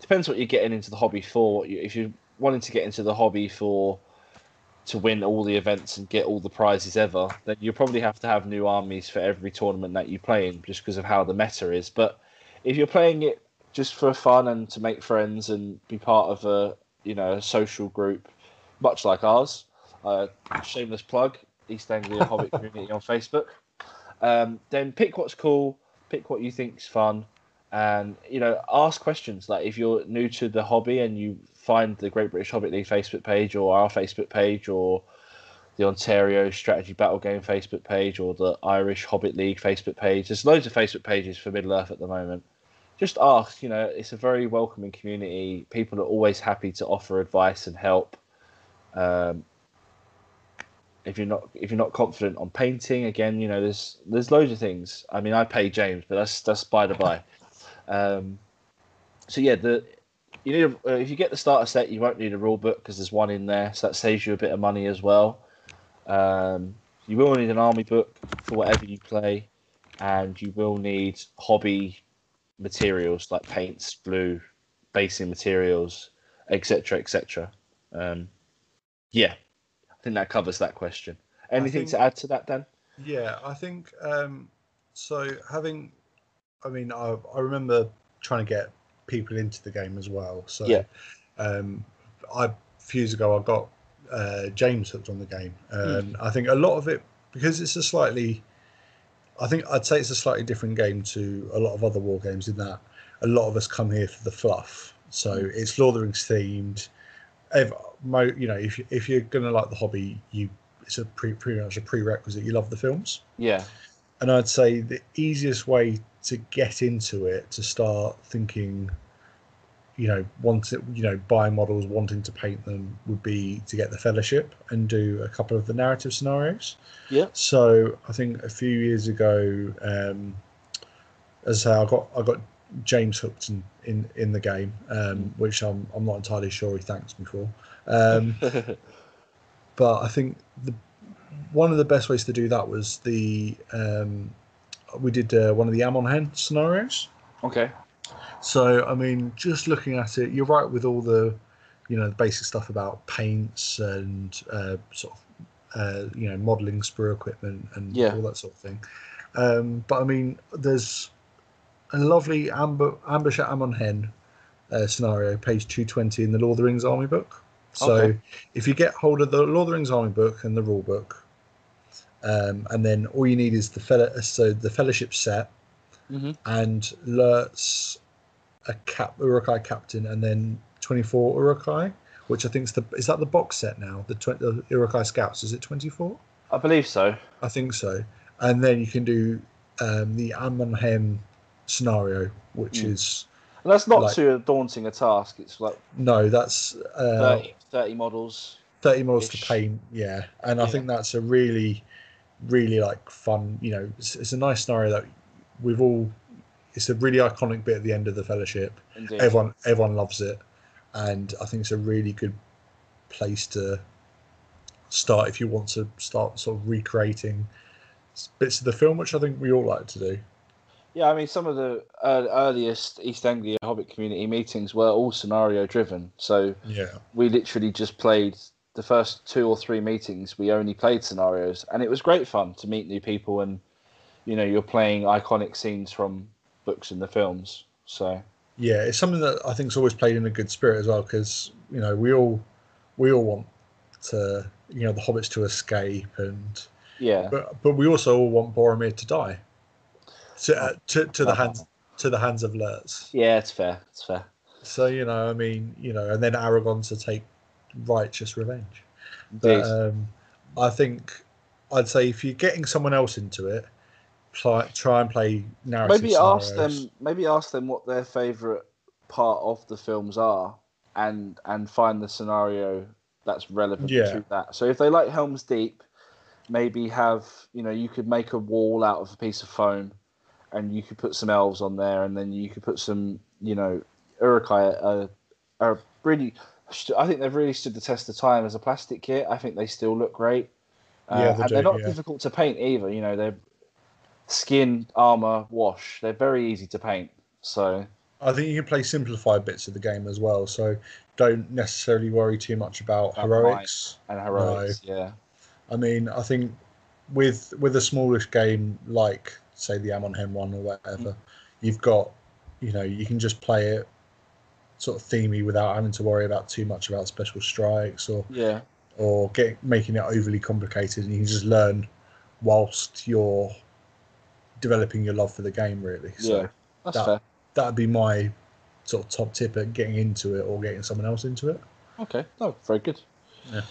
depends what you're getting into the hobby for. If you're wanting to get into the hobby for to win all the events and get all the prizes ever, then you probably have to have new armies for every tournament that you play in, just because of how the meta is. But if you're playing it just for fun and to make friends and be part of a you know a social group, much like ours, uh, shameless plug, East Anglia Hobbit Community on Facebook. Um, then pick what's cool, pick what you think's fun, and you know ask questions. Like if you're new to the hobby and you find the Great British Hobbit League Facebook page or our Facebook page or the Ontario Strategy Battle Game Facebook page or the Irish Hobbit League Facebook page. There's loads of Facebook pages for Middle Earth at the moment. Just ask, you know, it's a very welcoming community. People are always happy to offer advice and help. Um, if you're not if you're not confident on painting, again, you know, there's there's loads of things. I mean, I pay James, but that's that's by the by. Um, so yeah, the you need a, uh, if you get the starter set, you won't need a rule book because there's one in there, so that saves you a bit of money as well. Um, you will need an army book for whatever you play, and you will need hobby materials like paints, glue, basing materials, etc., etc. Um, yeah, I think that covers that question. Anything think- to add to that, Dan? Yeah, I think um, so. Having, I mean, I, I remember trying to get people into the game as well. So, Yeah. um, I a few years ago I got uh, James hooked on the game, and I think a lot of it because it's a slightly, I think I'd say it's a slightly different game to a lot of other war games in that a lot of us come here for the fluff. So it's Lord of the Rings themed. Mo, you know, if you, if you're gonna like the hobby, you it's a pre, pretty much a prerequisite. You love the films, Yeah, and I'd say the easiest way to get into it to start thinking, you know, want to, you know, buy models, wanting to paint them would be to get the fellowship and do a couple of the narrative scenarios. yeah, So I think a few years ago, um, as I say, I got I got James hooked in in, the game, um, which I'm I'm not entirely sure he thanks me for. Um, but I think the one of the best ways to do that was the um, we did uh, one of the Amon Hen scenarios. okay, So I mean, just looking at it, you're right with all the, you know, the basic stuff about paints and uh, sort of, uh, you know, modelling sprue equipment and Yeah. all that sort of thing. Um, but I mean, there's a lovely amber, ambush at Amon Hen uh, scenario, page 220 in the Lord of the Rings Army book. So Okay. if you get hold of the Lord of the Rings Army book and the rule book, um, and then all you need is the fellow, so the fellowship set hmm and Lurtz a cap Uruk-hai captain and then 24 Uruk-hai, which I think is the is that the box set now? The, the Uruk-hai scouts is it 24? I believe so. I think so. And then you can do um, the Amon Hen scenario, which Mm. is And that's not Like- too daunting a task. It's like no, that's uh, 30, 30 models. 30 models to paint. Yeah, and I think that's a really, really like fun. You know, it's, it's a nice scenario that we've all. It's a really iconic bit at the end of the fellowship. Indeed. everyone everyone loves it and i think it's a really good place to start if you want to start sort of recreating bits of the film which i think we all like to do Yeah, I mean, some of the uh, earliest East Anglia Hobbit community meetings were all scenario driven. So yeah we literally just played the first two or three meetings. We only played scenarios, and it was great fun to meet new people. And you know, you're playing iconic scenes from books and the films. So yeah it's something that i think's always played in a good spirit as well because you know we all we all want to you know the hobbits to escape and yeah, but but we also all want boromir to die to uh, to, to the hands to the hands of Lurtz. Yeah, it's fair. It's fair. So you know, I mean, you know, and then Aragorn to take righteous revenge. But um, I think I'd say if you're getting someone else into it, try, try and play narrative. maybe ask them. Maybe ask them what their favorite part of the films are, and and find the scenario that's relevant Yeah. to that. So if they like Helm's Deep, maybe have you know you could make a wall out of a piece of foam, and you could put some elves on there, and then you could put some you know Uruk-hai are, are really. I think they've really stood the test of time as a plastic kit. I think they still look great. Uh, Yeah, they and do, they're not yeah. difficult to paint either. You know, they're skin, armor, wash. They're very easy to paint. So I think you can play simplified bits of the game as well. So don't necessarily worry too much about About heroics. and heroics, yeah, I mean, I think with with a smallish game like say the Amon Hen one or whatever, you've got you know you can just play it sort of themey without having to worry about too much about special strikes or yeah, or get making it overly complicated, and you can just learn whilst you're developing your love for the game. Really, so yeah. That's that- fair. that'd be my sort of top tip at getting into it or getting someone else into it. Okay, no, very good. Yeah.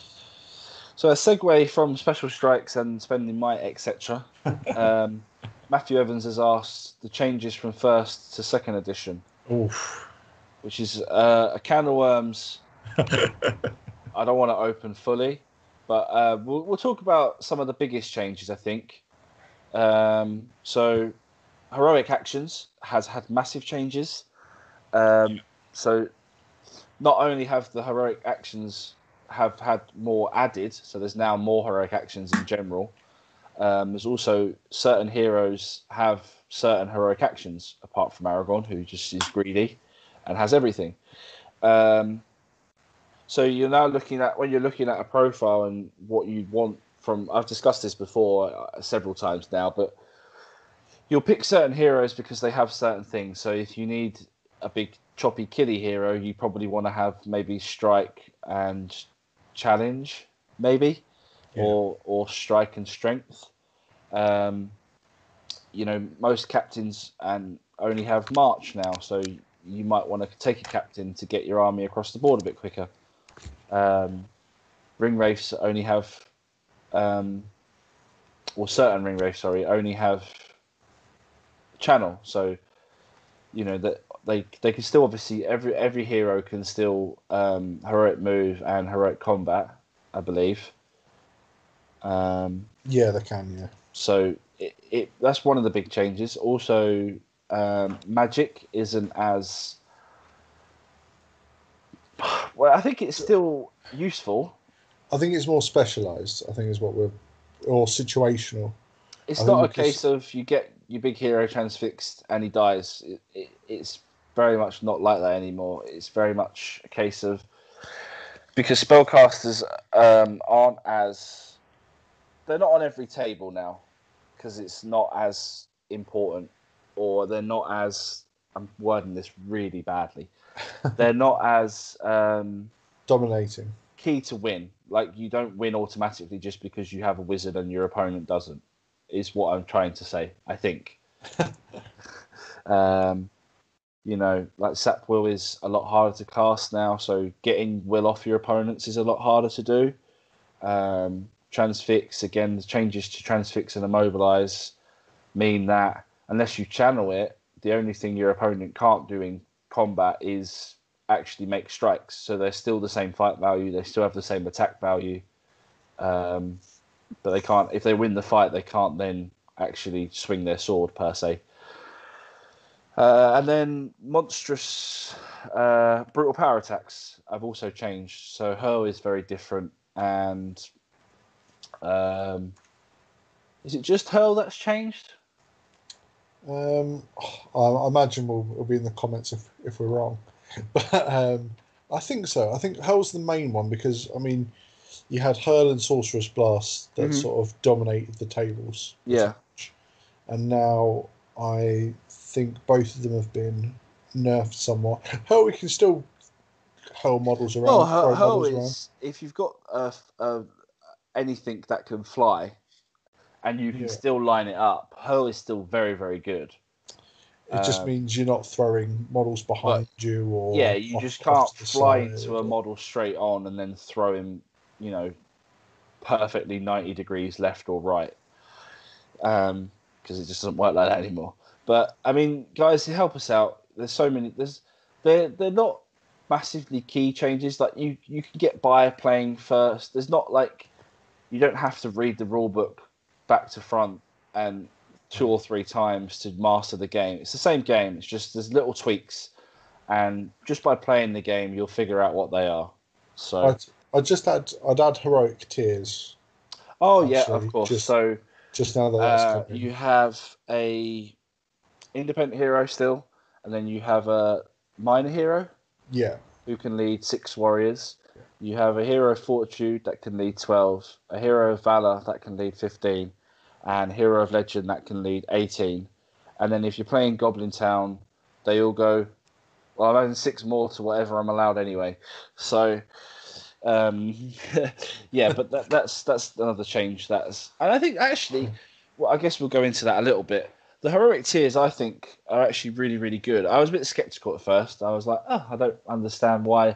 So a segue from special strikes and spending might, etc. um, Matthew Evans has asked the changes from first to second edition, Oof. which is uh, a can of worms. I don't want to open fully, but uh, we'll, we'll talk about some of the biggest changes. I think. Um, so, heroic actions has had massive changes. Um, so, not only have the heroic actions have had more added, so there's now more heroic actions in general. Um, there's also certain heroes have certain heroic actions apart from Aragorn, who just is greedy and has everything. Um, so you're now looking at when you're looking at a profile and what you want from. I've discussed this before uh, several times now, but you'll pick certain heroes because they have certain things. So if you need a big choppy killy hero, you probably want to have maybe strike and challenge, maybe, Yeah. or or strike and strength. Um, you know, most captains and only have march now, so you might want to take a captain to get your army across the board a bit quicker. Um, ring wraiths only have, um, or certain ring wraiths, sorry, only have channel. So, you know that they they can still obviously every every hero can still um, heroic move and heroic combat, I believe. Um, Yeah, they can. Yeah. so it, it that's one of the big changes. Also, um, magic isn't as well. I think it's still useful. I think it's more specialised. I think is what we're or situational. It's I not a case of you get your big hero transfixed and he dies. It, it, it's very much not like that anymore. It's very much a case of because spellcasters um, aren't as they're not on every table now because it's not as important or they're not as I'm wording this really badly. they're not as um, Dominating. key to win. Like you don't win automatically just because you have a wizard and your opponent doesn't. Is what I'm trying to say. I think. um, you know, like sap will is a lot harder to cast now, so getting will off your opponents is a lot harder to do. Um, transfix again, the changes to transfix and immobilize mean that unless you channel it, the only thing your opponent can't do in combat is actually make strikes. So they're still the same fight value. They still have the same attack value. Um, but they can't. If they win the fight, they can't then actually swing their sword per se. Uh, and then monstrous uh, brutal power attacks have also changed. So hurl is very different, and um, is it just hurl that's changed? Um, I, I imagine we'll, we'll be in the comments if, if we're wrong, but um, I think so. I think Hurl's the main one because I mean, you had Hurl and Sorcerer's Blast that Mhm. sort of dominated the tables, Yeah. and now I think both of them have been nerfed somewhat. Hurl, we can still Hurl models around. Throw hurl, hurl models around. is if you've got a, uh, anything that can fly, and you can Yeah. still line it up. Hurl is still very very good. It just Um, means you're not throwing models behind you or yeah, you off- just can't fly into a model straight on and then throw him, you know, perfectly 90 degrees left or right. Um, because it just doesn't work like that anymore. But I mean, guys, help us out, there's so many. There's they're they're not massively key changes. Like you you can get by playing first. There's not like you don't have to read the rule book back to front and two or three times to master the game. It's the same game. It's just there's little tweaks, and just by playing the game, you'll figure out what they are. So, I'd, I'd just add I'd add heroic tiers oh yeah, of course. just- so just now that uh, you have a independent hero still, and then you have a minor hero Yeah, who can lead six warriors. You have a hero of fortitude that can lead twelve, a hero of valor that can lead fifteen, and hero of legend that can lead eighteen. And then if you're playing Goblin Town, they all go. Well, I'm adding six more to whatever I'm allowed anyway. So, um, yeah, but that, that's that's another change. That's and I think actually, well, I guess we'll go into that a little bit. The heroic tiers, I think, are actually really, really good. I was a bit skeptical at first. I was like, oh, I don't understand why.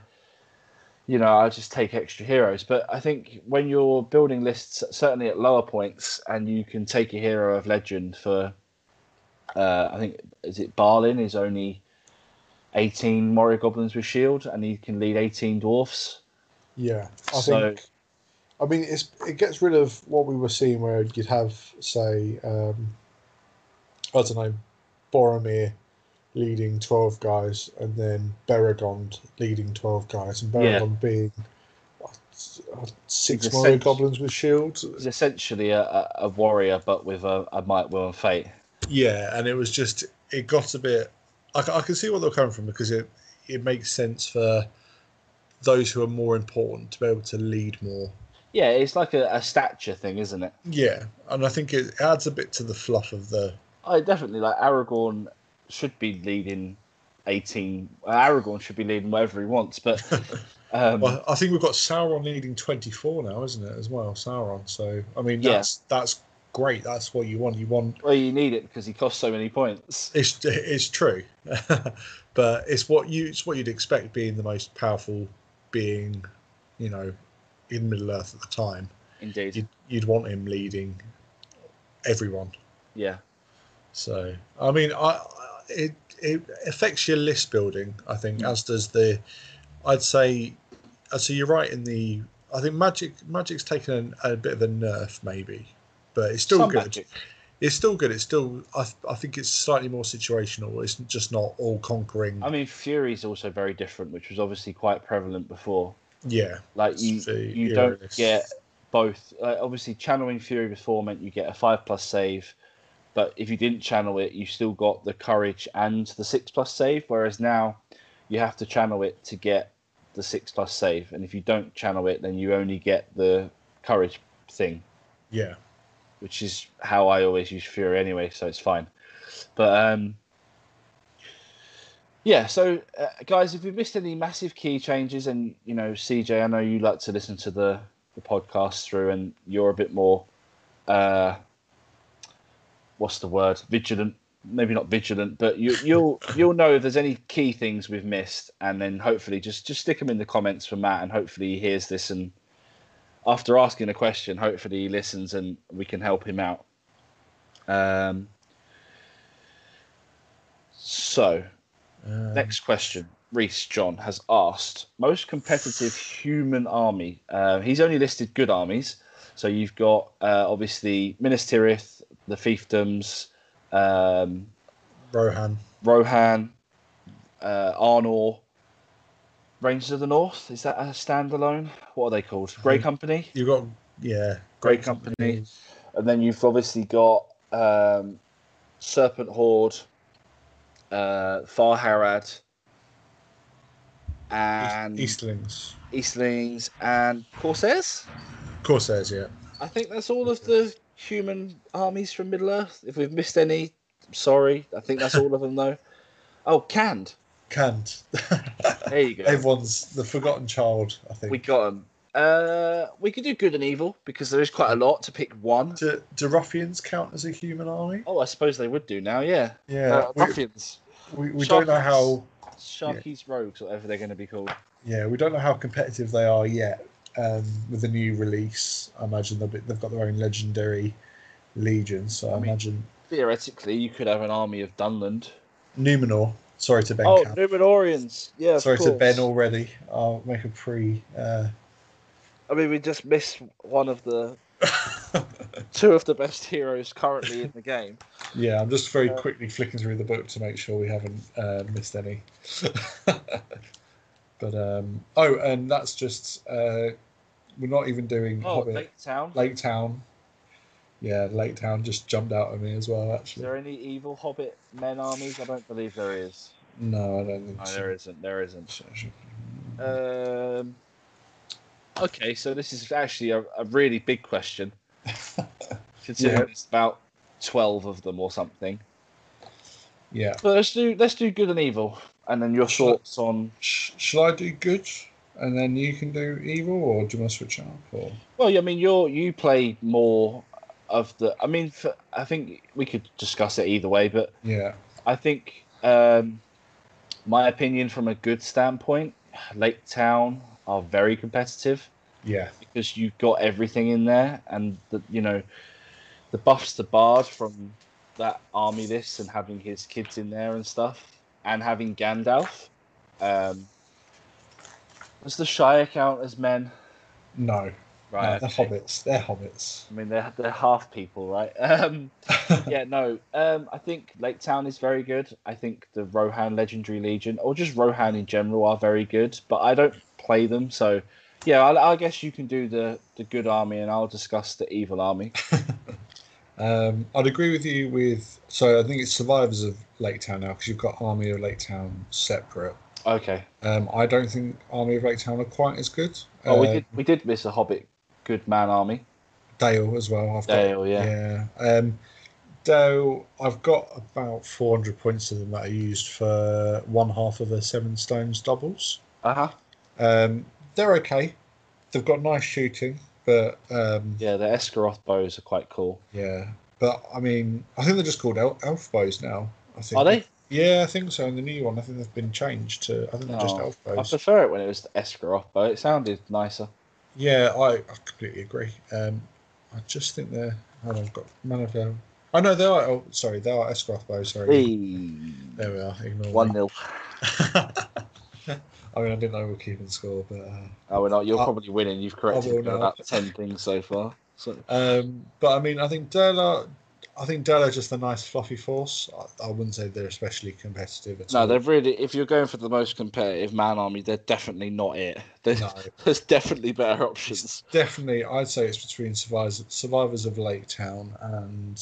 You know, I'll just take extra heroes. But I think when you're building lists, certainly at lower points, and you can take a hero of legend for, uh, I think, is it Balin is only 18 warrior goblins with shield, and he can lead 18 dwarfs. yeah. I So- think. I mean, it's it gets rid of what we were seeing where you'd have, say, um, I don't know, Boromir leading twelve guys, and then Beregond leading twelve guys, and Yeah. Beregond being uh, six He's more goblins with shields. He's essentially a, a, a warrior, but with a, a might, will, and fate. Yeah, and it was just it got a bit. I, I can see where they're coming from because it it makes sense for those who are more important to be able to lead more. Yeah, it's like a, a stature thing, isn't it? Yeah, and I think it adds a bit to the fluff of the. I definitely like Aragorn should be leading 18. well, Aragorn should be leading wherever he wants, but um, Well, I think we've got Sauron leading twenty four now, isn't it? As well, Sauron. So I mean, Yeah. that's that's great. That's what you want. You want well, you need it because he costs so many points. it's it's true, but it's what you it's what you'd expect being the most powerful being, you know, in Middle Earth at the time. Indeed. You'd you'd want him leading everyone. Yeah. So I mean, I it it affects your list building. I think as does the. I'd say, uh, I'd you're right in the. I think magic magic's taken a, a bit of a nerf maybe, but it's still Some good. magic. It's still good. It's still. I, I think it's slightly more situational. It's just not all conquering. I mean, Fury's also very different, which was obviously quite prevalent before. yeah. Like you, you don't get both. Like, obviously, channeling Fury before meant you get a five plus save, but if you didn't channel it, you still got the courage and the six plus save. Whereas now, you have to channel it to get the six plus save, and if you don't channel it, then you only get the courage thing, Yeah. which is how I always use Fury anyway, so it's fine. But um, yeah, so uh, guys, if we missed any massive key changes, and you know, CJ, I know you like to listen to the the podcast through, and you're a bit more, uh, what's the word, vigilant. Maybe not vigilant, but you, you'll you'll know if there's any key things we've missed, and then hopefully just just stick them in the comments for Matt, and hopefully he hears this, and after asking a question, hopefully he listens, and we can help him out. Um. So, Um, Next question. Reese John has asked most competitive human army. Uh, he's only listed good armies. So you've got uh, obviously Minas Tirith, the fiefdoms, um, Rohan. Rohan, uh, Arnor, Rangers of the North. Is that a standalone? What are they called? Grey Company. You've got yeah. Grey Company. And then you've obviously got um, Serpent Horde, uh, Far Harad, and Eastlings. Eastlings and Corsairs. Corsairs. Yeah. I think that's all of the human armies from Middle Earth. If we've missed any, I'm sorry. I think that's all of them though. Oh, Khand. Khand. There you go. Everyone's the forgotten child. I think. We got them. Uh, we could do good and evil because there is quite a lot to pick one. Do, do ruffians count as a human army? Oh, I suppose they would do now. Yeah, Yeah, uh, we, ruffians, we, we don't know how. Sharkey's, rogues, whatever they're going to be called. Yeah, we don't know how competitive they are yet. Um, with the new release, I imagine they'll be, they've got their own legendary legion. So I, I mean- imagine Theoretically, you could have an army of Dunland. Numenor. Sorry to Ben. Oh, Camp. Numenorians. Yeah, Sorry to. Ben already. I'll make a pre. Uh, I mean, we just missed one of the two of the best heroes currently in the game. yeah, I'm just very Uh, quickly flicking through the book to make sure we haven't uh, missed any. but um, oh, and that's just uh, we're not even doing Oh, Hobbit. Lake Town. Lake Town. Yeah, Lake Town just jumped out at me as well. Actually, is there any evil Hobbit men armies? I don't believe there is. no, I don't think No, so. there isn't. There isn't. So I should- Um. Okay, so this is actually a, a really big question, considering Yeah. it's about twelve of them or something. yeah. But let's do let's do good and evil, and then your thoughts on. Sh- shall I do good, and then you can do evil, or do you want to switch it up? Or Well, I mean, you're you play more of the. I mean, for, I think we could discuss it either way, but yeah, I think um, my opinion from a good standpoint, Lake Town are very competitive yeah, because you've got everything in there, and the you know the buffs to Bard from that army list and having his kids in there and stuff, and having Gandalf. Um, does the Shire count as men? no, Right, no, they're okay. hobbits. They're hobbits. I mean, they're they're half people, right? Um, yeah, no. Um, I think Lake Town is very good. I think the Rohan Legendary Legion, or just Rohan in general, are very good. But I don't play them, so yeah. I, I guess you can do the the good army, and I'll discuss the evil army. Um, I'd agree with you with. So I think it's survivors of Lake Town now because you've got Army of Lake Town separate. Okay. Um, I don't think Army of Lake Town are quite as good. Oh, we Uh, did we did miss a Hobbit good man army. Dale as well. I've got, Dale, yeah. Yeah. Um, Dale, I've got about 400 points of them that are used for one half of the Seven Stones doubles. Uh huh. Um, they're okay. They've got nice shooting, but um, Yeah, the Esgaroth bows are quite cool. yeah. But I mean, I think they're just called elf, elf bows now. I think. Are they? Yeah, I think so. In the new one, I think they've been changed to. I think they're just elf bows. I prefer it when it was the Esgaroth bow. It sounded nicer. Yeah, I, I completely agree. Um, I just think they're. Hold on, I've got none of them. Oh no, they are. Oh, sorry, they are Esgaroth bows. Sorry. Hey, There we are. Ignore one me. nil. I mean, I didn't know we were keeping score, but uh, Oh, we're not. You're I- probably winning. You've corrected will me on now. about ten things so far. So um, but I mean, I think Dela, I think Dela just a nice fluffy force. I, I wouldn't say they're especially competitive at no, all. they're really. If you're going for the most competitive man army, they're definitely not it. There's, No. there's definitely better options. It's definitely, I'd say it's between survivors, survivors of Lake Town and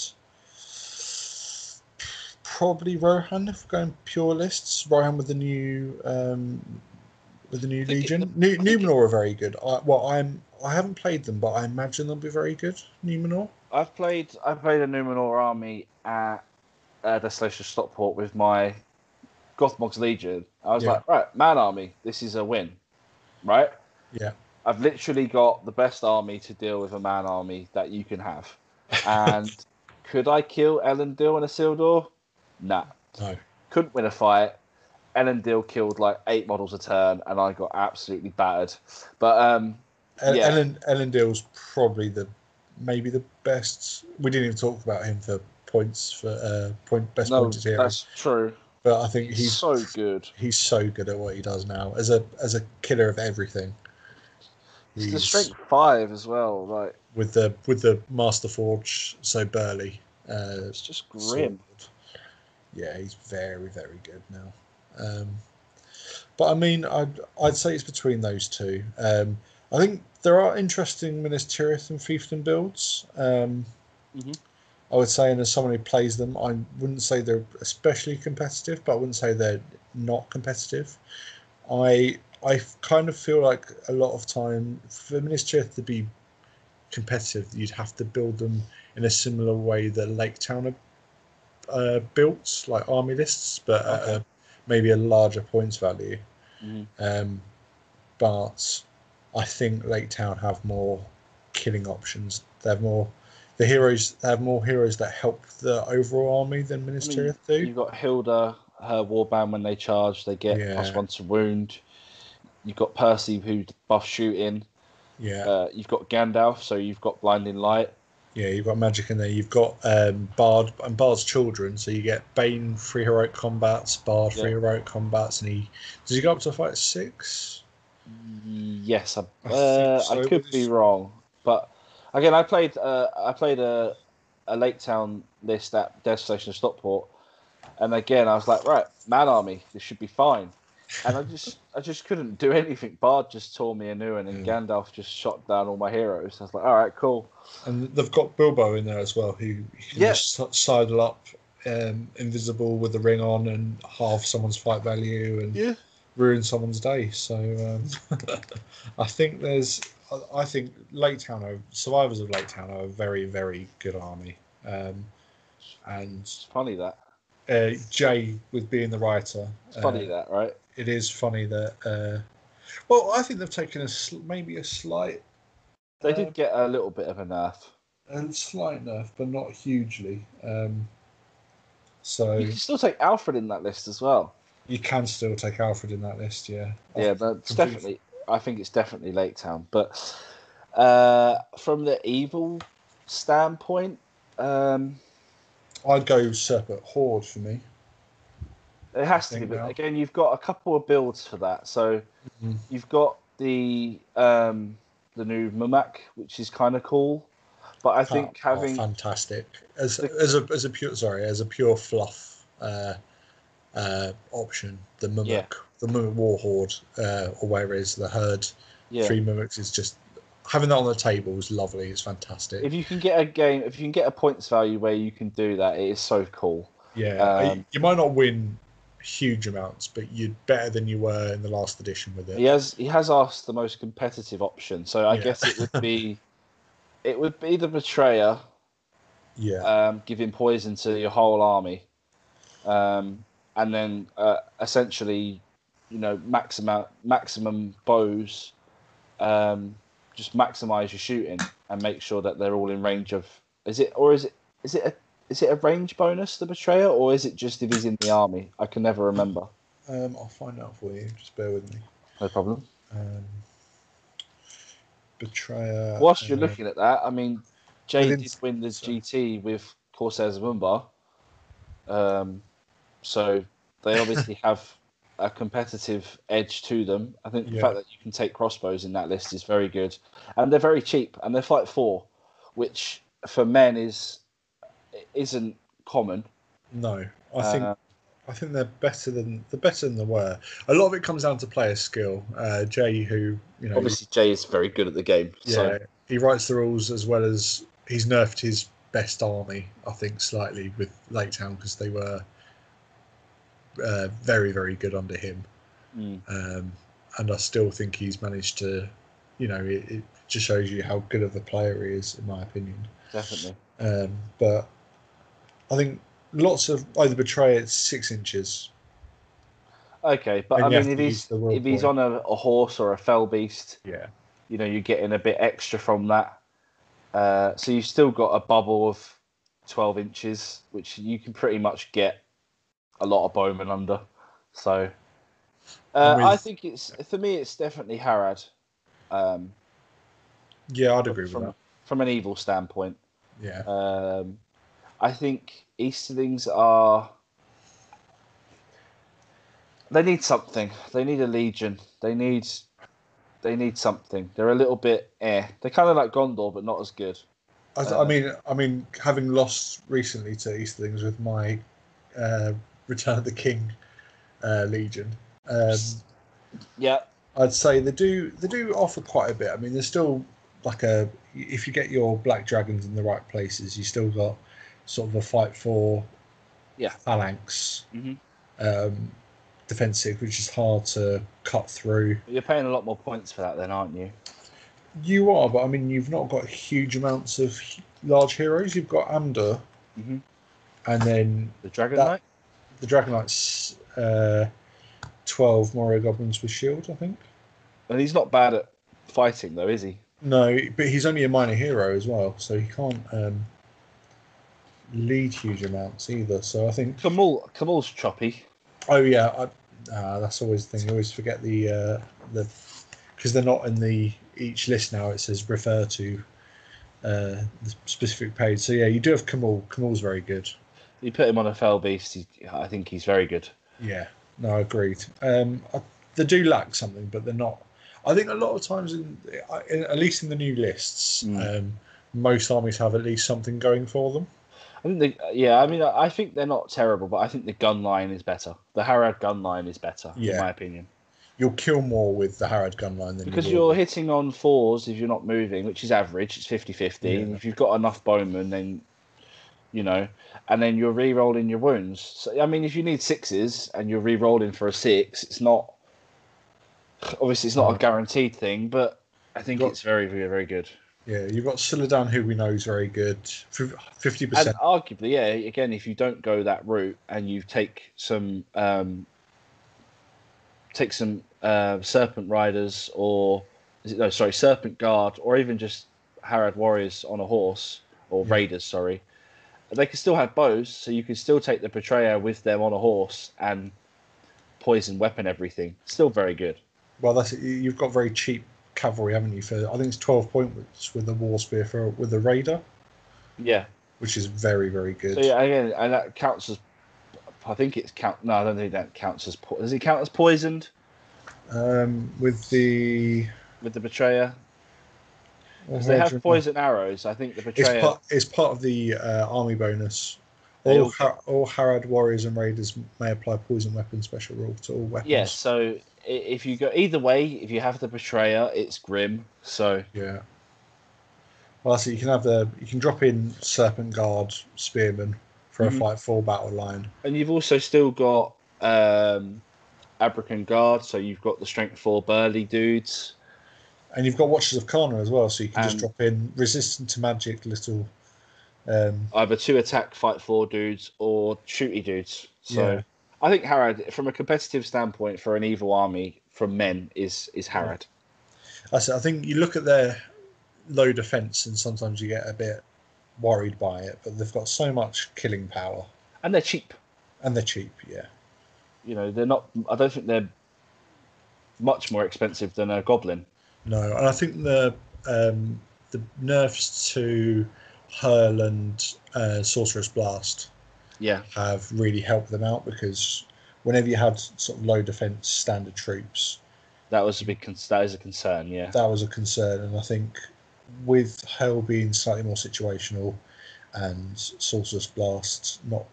probably Rohan. If we're going pure lists, Rohan with the new um, with the new think it- Legion. New, I it- Numenor are very good. I, well, I'm I haven't played them, but I imagine they'll be very good. Numenor. I've played. I played a Numenor army at uh, Desolation Stockport with my Gothmog's Legion. I was Yeah. like, right, man army. This is a win, right? Yeah. I've literally got the best army to deal with a man army that you can have. And could I kill Elendil and a Isildur? Nah. No. Couldn't win a fight. Elendil killed like eight models a turn, and I got absolutely battered. But um, El- Yeah. Ellen Elendil's probably the maybe the best. We didn't even talk about him for points for uh, point best no, pointed hero, that's true. but I think He's he's so good. he's so good at what he does now as a as a killer of everything. It's the strength five as well. Like with the with the Master Forge so burly. Uh, it's just sword. grim. Yeah, he's very very good now. Um, but I mean, I'd I'd say it's between those two. Um, I think there are interesting Minas Tirith and Fiefdom builds. Um, Mhm. I would say, and as someone who plays them, I wouldn't say they're especially competitive, but I wouldn't say they're not competitive. I I kind of feel like a lot of time for Minas Tirith to be competitive, you'd have to build them in a similar way that Lake Town are uh, built, like army lists, but at a, maybe a larger points value. Mhm. Um, but I think Lake Town have more killing options. They have more. The heroes they have more heroes that help the overall army than Minas I mean, do. You've got Hilda, her warband when they charge, they get Yeah. plus one to wound. You've got Percy who buff shooting. yeah, Uh, you've got Gandalf, so you've got blinding light. Yeah. You've got magic in there. You've got um, Bard and Bard's children. So you get Bain free heroic combats, Bard Yeah. free heroic combats, and he does he go up to fight six? Yes, I, I uh, so, I could be wrong, but again, I played uh, I played a a Lake Town list at Death Station Stockport, and again, I was like, right, man army, this should be fine, and I just I just couldn't do anything. Bard just tore me a new one, and Yeah. Gandalf just shot down all my heroes. I was like, all right, cool. And they've got Bilbo in there as well, who you can Yeah. just sidle up, um, invisible with the ring on, and halve someone's fight value and Yeah. ruin someone's day. So um, I think there's, I- I think Lake Town, are, survivors of Lake Town are a very, very good army. Um, and It's funny that. uh, Jay, with being the writer, It's funny uh, that, right? It is funny that. Uh, well, I think they've taken a sl- maybe a slight They uh, did get a little bit of a nerf. a slight nerf, but not hugely. Um, so You can still take Alfrid in that list as well. you can still take Alfrid in that list, yeah. Yeah, that's definitely. I think it's definitely Lake Town, but uh, from the evil standpoint, um, I'd go Serpent Horde for me. It has to be. But again, you've got a couple of builds for that. So Mhm. you've got the um, the new Mumak, which is kind of cool. But I think Oh, having fantastic as the- as a as a pure sorry as a pure fluff uh, uh, option. The Mumak, Yeah. the Mumak War Horde, uh, or where it is the herd yeah, three mumaks is just having that on the table is lovely. It's fantastic. if you can get a game, if you can get a points value where you can do that, it is so cool. yeah, um, you might not win huge amounts, but you're better than you were in the last edition with it. He has he has asked the most competitive option, so I Yeah. guess it would be it would be the betrayer Yeah, um, giving poison to your whole army, um, and then uh, essentially, you know, maximum maximum bows, um, just maximize your shooting and make sure that they're all in range of. Is it or is it is it a is it a range bonus the betrayer or is it just if he's in the army? I can never remember. um, I'll find out for you. Just bear with me. No problem. Um, Betrayer. Whilst you're uh, looking at that, I mean, Jay within- did win the so- GT with Corsairs of Umbar. Um, so they obviously have a competitive edge to them. I think the Yeah. fact that you can take crossbows in that list is very good, and they're very cheap, and they're fight four, which for men is isn't common. No, I think Uh, I think they're better than they're better than they were. A lot of it comes down to player skill. Uh, Jay, who you know, obviously Jay is very good at the game. yeah, So he writes the rules as well as he's nerfed his best army. I think slightly with Lake Town because they were uh, very very good under him, mm, um, and I still think he's managed to, you know, it, it just shows you how good of a player he is, in my opinion. definitely. Um, but I think lots of either betray it's six inches. Okay, but And I mean, if he's if he's point. on a, a horse or a fell beast, Yeah. you know you're getting a bit extra from that. Uh, so you've still got a bubble of 12 inches, which you can pretty much get a lot of bowmen under. So uh, I think it's for me, it's definitely Harad. Um, Yeah, I'd agree with from that. from an evil standpoint. Yeah. Um, I think Easterlings are. They need something. They need a legion. They need. They need something. They're a little bit eh. They're kind of like Gondor, but not as good. I, Uh, I mean, I mean, having lost recently to Easterlings with my uh, Return of the King uh, Legion, um, Yeah, I'd say they do they do offer quite a bit. I mean, there's still like a if you get your black dragons in the right places, you still got sort of a fight for Yeah. phalanx Mhm. um, defensive, which is hard to cut through. you're paying a lot more points for that, then, aren't you? You are, but I mean, you've not got huge amounts of large heroes. You've got Amdûr, Mhm. and then The Dragon That- Knight. the Dragon Knight's uh, twelve Moria goblins with shield. I think. And he's not bad at fighting though, is he? No, but he's only a minor hero as well, so he can't um, lead huge amounts either. So I think. Khamûl Khamûl's choppy. Oh yeah, I, uh, that's always the thing. I always forget the uh, the because they're not in the each list now. It says refer to uh, the specific page. So yeah, you do have Khamûl. Khamûl's very good. You put him on a fell beast. He, I think he's very good. Yeah, no, agreed. Um, I, they do lack something, but they're not. I think a lot of times, in, in at least in the new lists, Mm. um, most armies have at least something going for them. I think the yeah. I mean, I think they're not terrible, but I think the gun line is better. The Harad gun line is better, in my opinion, You'll kill more with the Harad gunline than because you you're hitting on fours if you're not moving, which is average. It's 50-50. Yeah. if you've got enough bowmen, then you know, and then you're re-rolling your wounds. So I mean, if you need sixes and you're re-rolling for a six, it's not obviously it's not a guaranteed thing, but I think Got- it's very, very, very good. Yeah, you've got Suladân, who we know is very good. fifty percent. arguably, yeah, again, if you don't go that route and you take some um, take some uh, serpent riders or is it no sorry serpent guard or even just Harad warriors on a horse or Yeah. raiders sorry they can still have bows so you can still take the betrayer with them on a horse and poison weapon everything still very good Well, that's. You've got very cheap cavalry, haven't you? For I think it's twelve points with the war spear for with the raider, yeah which is very very good. so yeah again and that counts as I think it's count no I don't think that counts as po- does it count as poisoned Um, with the with the betrayer because they have poison arrows. I think the It's betrayer. part, it's part of the uh, army bonus. All, all- all Harad warriors and raiders may apply poison weapon special rule to all weapons. Yes. So i- if you go either way, if you have the betrayer, it's grim. So Yeah. Well, so you can have the you can drop in serpent guard spearmen for Mhm. a fight full battle line. and you've also still got um, Abrakhân guard. So you've got the strength four burly dudes. And you've got Watchers of Kârna as well, so you can just drop in resistant to magic little. Um, Either two attack fight four dudes or shooty dudes. So Yeah. I think Harad, from a competitive standpoint, for an evil army from men, is is Harad. I said, I think you look at their low defense, and sometimes you get a bit worried by it, but they've got so much killing power, And they're cheap. and they're cheap. Yeah. You know, they're not. I don't think they're much more expensive than a goblin. No, and I think the um, the nerfs to Hurl and uh, Sorcerer's Blast Yeah. have really helped them out because whenever you had sort of low defense standard troops, That was a big. Con- that is a concern. Yeah. that was a concern. And I think with Hurl being slightly more situational and Sorcerer's blasts not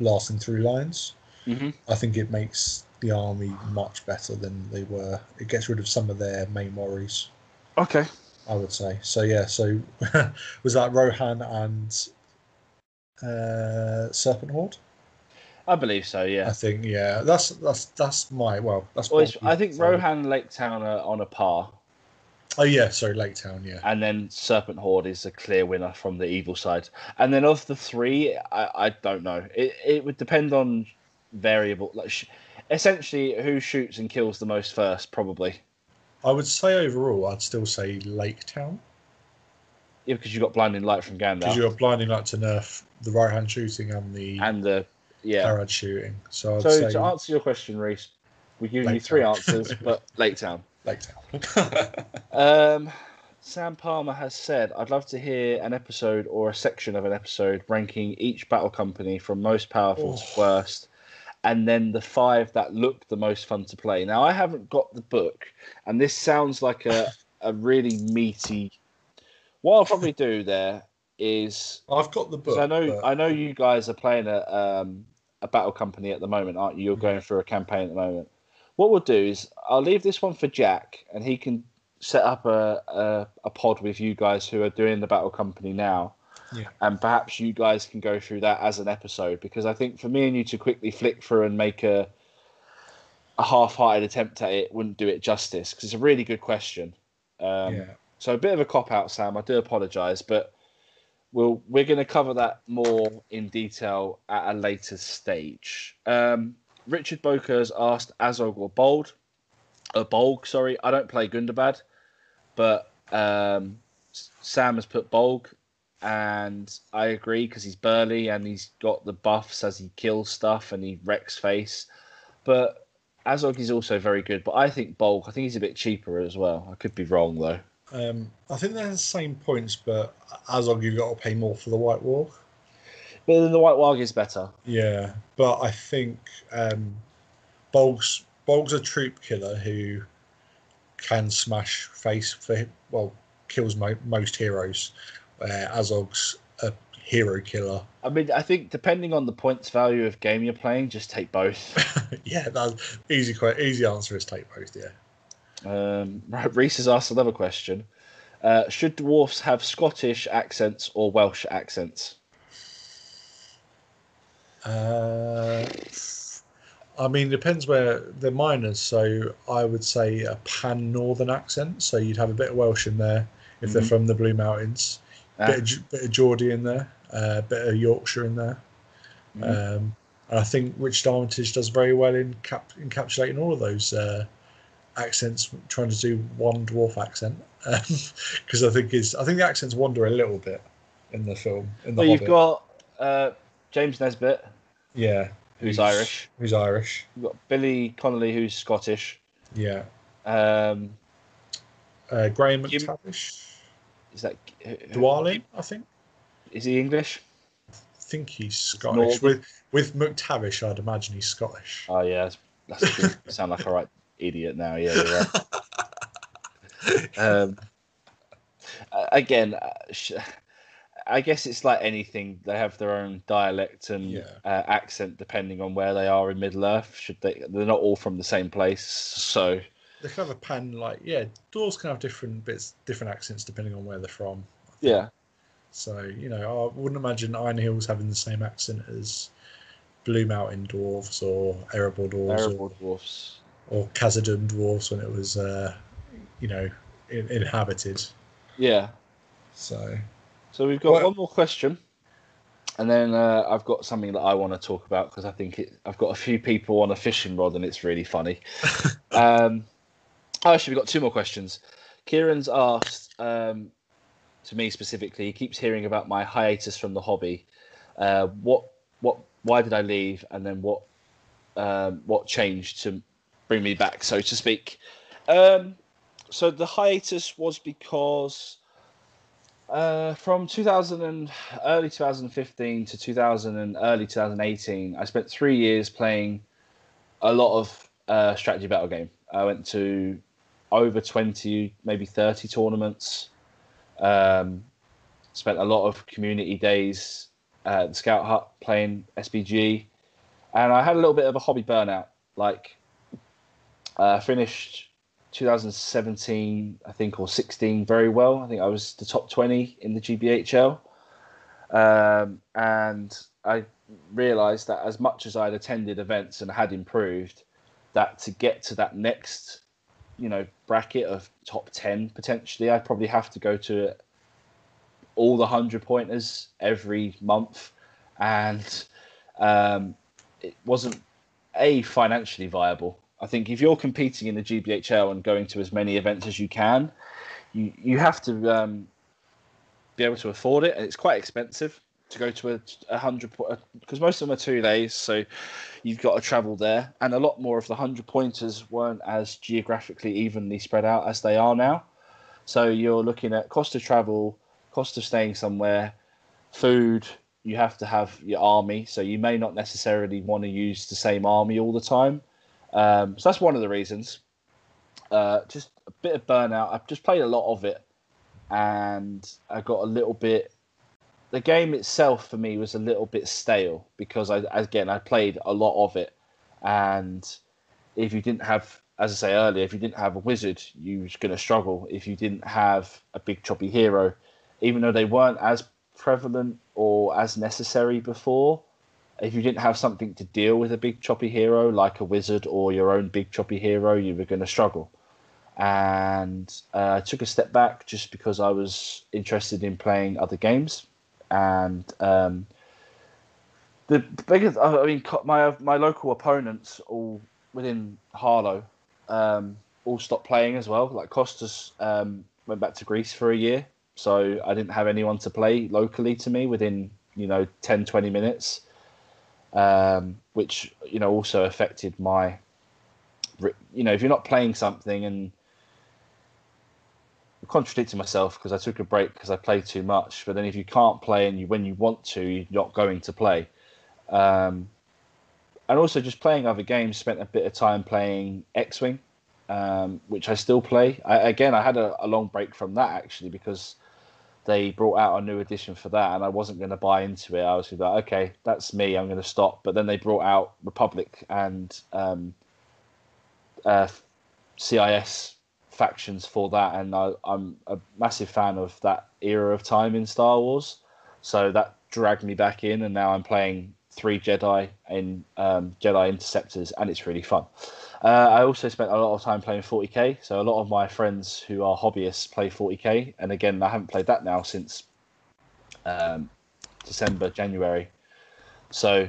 blasting through lines, hmm I think it makes the army much better than they were. It gets rid of some of their main worries. Okay. I would say. So yeah, so was that Rohan and uh, Serpent Horde? I believe so. Yeah. I think yeah. That's that's that's my well. That's Well, I think Rohan and Lake Town are on a par, Oh yeah, sorry, Lake Town. Yeah, and then Serpent Horde is a clear winner from the evil side. And then of the three, I, I don't know. It it would depend on variable. Like, sh- essentially, who shoots and kills the most first, probably. I would say overall, I'd still say Lake Town Yeah, because you got blinding light from Gandalf. because you're blinding light to nerf the right hand shooting and the and the yeah. Harad shooting. So I'd So say to answer your question, Reese, we give you Lake three Town. answers, but Lake Town. Lake Town. Um, Sam Palmer has said, "I'd love to hear an episode or a section of an episode ranking each battle company from most powerful to worst, and then the five that look the most fun to play." Now, I haven't got the book, and this sounds like a a really meaty. What I'll probably do there is I've got the book. I know but- I know you guys are playing a um, a battle company at the moment, aren't you? You're going through a campaign at the moment. What we'll do is I'll leave this one for Jack, and he can set up a, a a pod with you guys who are doing the battle company now. Yeah. And perhaps you guys can go through that as an episode because I think for me and you to quickly flick through and make a a half-hearted attempt at it wouldn't do it justice because it's a really good question. Um, yeah. so a bit of a cop out, Sam. I do apologise, but we'll we're going to cover that more in detail at a later stage. Um, Richard Boker has asked Azog or Bold, uh, Bolg. Sorry, I don't play Gundabad. but um, Sam has put Bolg, and I agree because he's burly and he's got the buffs as he kills stuff and he wrecks face. But Azog is also very good, but I think Bolg, I think he's a bit cheaper as well. I could be wrong though. Um, I think they're the same points, but Azog you've got to pay more for the White Warg. But then the White Warg is better. Yeah, but I think um, Bolg's Bolg's a troop killer who can smash face for him. Well, kills mo- most heroes. Where Azog's a hero killer. I mean, I think depending on the points value of game you're playing, just take both. yeah, that's easy. Easy answer is take both. Yeah. Um, right, Reese has asked another question. Uh, should dwarfs have Scottish accents or Welsh accents? Uh, I mean, depends where they're miners. So I would say a pan northern accent. So you'd have a bit of Welsh in there if they're Mhm. from the Blue Mountains. Ah. Bit of, bit of Geordie in there. A uh, bit of Yorkshire in there. Mhm. Um, and I think Richard Armitage does very well in cap- encapsulating all of those uh, accents, trying to do one dwarf accent. Because I think is I think the accents wander a little bit in the film. In the Well, you've got uh, James Nesbitt, yeah, who's Irish. Who's Irish? You've got Billy Connolly, who's Scottish. Yeah. Um, Uh, Graham Jim- McTavish. is that Dwalin, I think. Is he English? I think he's Scottish. Northern. With with McTavish, I'd imagine he's Scottish. Oh yeah, that's, that's sound like a right idiot now. Yeah, you're um, again, uh, I guess it's like anything. They have their own dialect and Yeah. uh, accent depending on where they are in Middle Earth. Should they? They're not all from the same place, so They can have a pan like yeah. Dwarves can have different bits, different accents depending on where they're from. yeah. So you know, I wouldn't imagine Iron Hills having the same accent as Blue Mountain dwarves or Erebor dwarves Terrible or, dwarfs. Or Khazad-dûm dwarves when it was, uh, you know, in, inhabited. Yeah. So So we've got Well- one more question, and then uh, I've got something that I want to talk about because I think it, I've got a few people on a fishing rod and it's really funny. um, oh, actually, we've got two more questions. Kieran's asked um, to me specifically. He keeps hearing about my hiatus from the hobby. Uh, what, what, why did I leave, and then what, um, what changed to bring me back, so to speak. Um, so the hiatus was because uh, from 2000 and early 2015 to 2000 and early 2018, I spent three years playing a lot of uh, strategy battle game. I went to over 20, maybe 30 tournaments. Um, spent a lot of community days at the Scout Hut playing SBG, and I had a little bit of a hobby burnout. Like, uh, finished 2017, I think, or 16 very well. I think I was the top 20 in the GBHL. Um, and I realized that as much as I'd attended events and had improved, that to get to that next, you know, bracket of top 10 potentially, I'd probably have to go to all the 100 pointers every month. And um, it wasn't a financially viable. I think if you're competing in the GBHL and going to as many events as you can, you you have to um, be able to afford it, and it's quite expensive to go to a, a hundred because most of them are two days, so you've got to travel there, and a lot more of the hundred pointers weren't as geographically evenly spread out as they are now. So you're looking at cost of travel, cost of staying somewhere, food. You have to have your army, so you may not necessarily want to use the same army all the time. Um, so that's one of the reasons. Uh, just a bit of burnout. I've just played a lot of it, and I got a little bit. The game itself for me was a little bit stale because I again I played a lot of it, and if you didn't have, as I say earlier, if you didn't have a wizard, you was going to struggle. If you didn't have a big choppy hero, even though they weren't as prevalent or as necessary before, if you didn't have something to deal with a big choppy hero like a wizard or your own big choppy hero, you were going to struggle. And uh, I took a step back just because I was interested in playing other games. And um, the biggest, I mean, my my local opponents all within Harlow um, all stopped playing as well. Like Costas um, went back to Greece for a year, so I didn't have anyone to play locally to me within you know 10, 20 minutes, um, which you know also affected my. You know, if you're not playing something and I'm contradicting myself because I took a break because I played too much. But then if you can't play and you when you want to, you're not going to play. Um, and also just playing other games. Spent a bit of time playing X Wing, um, which I still play. I, again, I had a, a, long break from that actually because they brought out a new edition for that, and I wasn't going to buy into it. I was like, okay, that's me. I'm going to stop. But then they brought out Republic and um, uh, CIS factions for that, and I, am a massive fan of that era of time in Star Wars. So that dragged me back in, and now I'm playing three Jedi in um, Jedi Interceptors, and it's really fun. Uh, I also spent a lot of time playing 40k, so a lot of my friends who are hobbyists play 40k, and again, I haven't played that now since um, December, January. So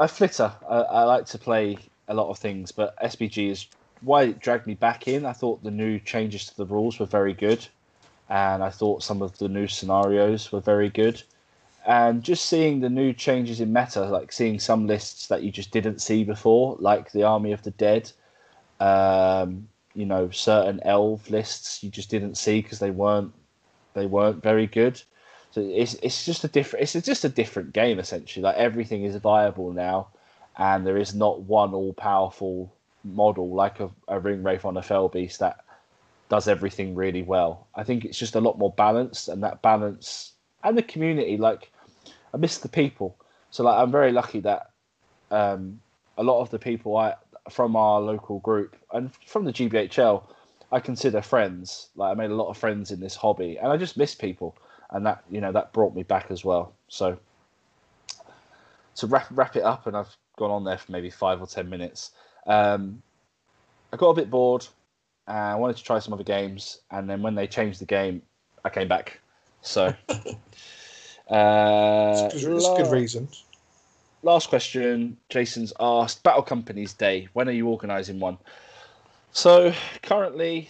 I flitter. I, I like to play a lot of things, but SBG is why it dragged me back in. I thought the new changes to the rules were very good, and I thought some of the new scenarios were very good. And just seeing the new changes in meta, like seeing some lists that you just didn't see before, like the Army of the Dead, um, you know, certain elf lists you just didn't see because they weren't they weren't very good. So it's it's just a different it's just a different game essentially. Like everything is viable now, and there is not one all powerful model like a, a ring wraith on a fell beast that does everything really well. I think it's just a lot more balanced, and that balance and the community. Like I miss the people, so like I'm very lucky that um, a lot of the people I from our local group and from the GBHL I consider friends. Like I made a lot of friends in this hobby, and I just miss people, and that you know that brought me back as well. So to wrap wrap it up, and I've gone on there for maybe five or ten minutes. Um, I got a bit bored. and I wanted to try some other games, and then when they changed the game, I came back. So, uh, it's, good, it's good reason. Last question. Jason's asked: Battle Companies Day. When are you organising one? So currently,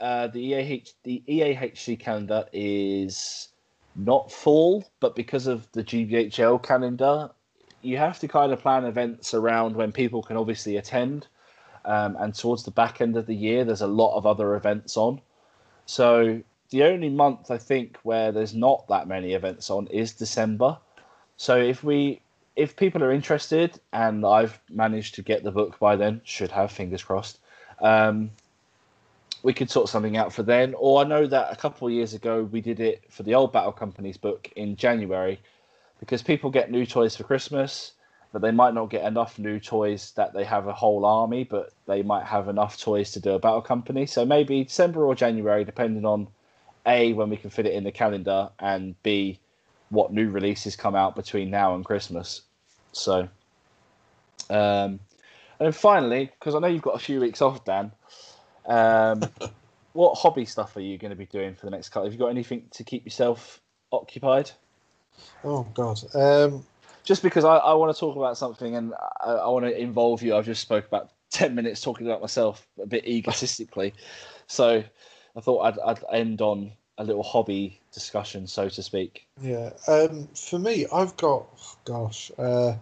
uh, the EAH the EAHC calendar is not full, but because of the GBHL calendar, you have to kind of plan events around when people can obviously attend. Um, and towards the back end of the year, there's a lot of other events on. So the only month I think where there's not that many events on is December. So if we if people are interested and I've managed to get the book by then, should have fingers crossed. Um, we could sort something out for then. Or I know that a couple of years ago we did it for the old Battle Companies book in January, because people get new toys for Christmas, but they might not get enough new toys that they have a whole army, but they might have enough toys to do a battle company. So maybe December or January, depending on A, when we can fit it in the calendar, and B, what new releases come out between now and Christmas. So, um, and then finally, because I know you've got a few weeks off, Dan, um, what hobby stuff are you going to be doing for the next couple? Have you got anything to keep yourself occupied? Oh God. Um, just because I, I want to talk about something and I, I want to involve you. I've just spoke about ten minutes talking about myself a bit egotistically, so I thought I'd, I'd end on a little hobby discussion, so to speak. Yeah. Um, for me, I've got gosh. Uh,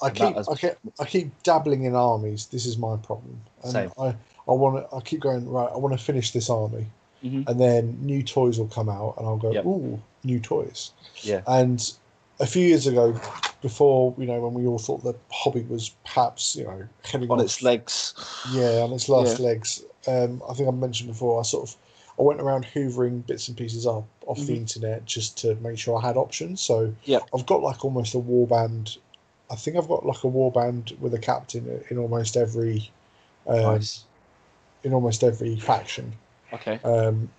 I keep, I keep I keep dabbling in armies. This is my problem. And Same. I I want to. I keep going right. I want to finish this army, mm-hmm. and then new toys will come out, and I'll go, yep. ooh, new toys. Yeah. And a few years ago, before you know, when we all thought the hobby was perhaps you know on off, its legs. Yeah, on its last yeah. legs. Um, I think I mentioned before. I sort of I went around hoovering bits and pieces up off mm-hmm. the internet just to make sure I had options. So yeah, I've got like almost a warband. I think I've got like a warband with a captain in almost every, um, nice. in almost every faction. Okay. Um,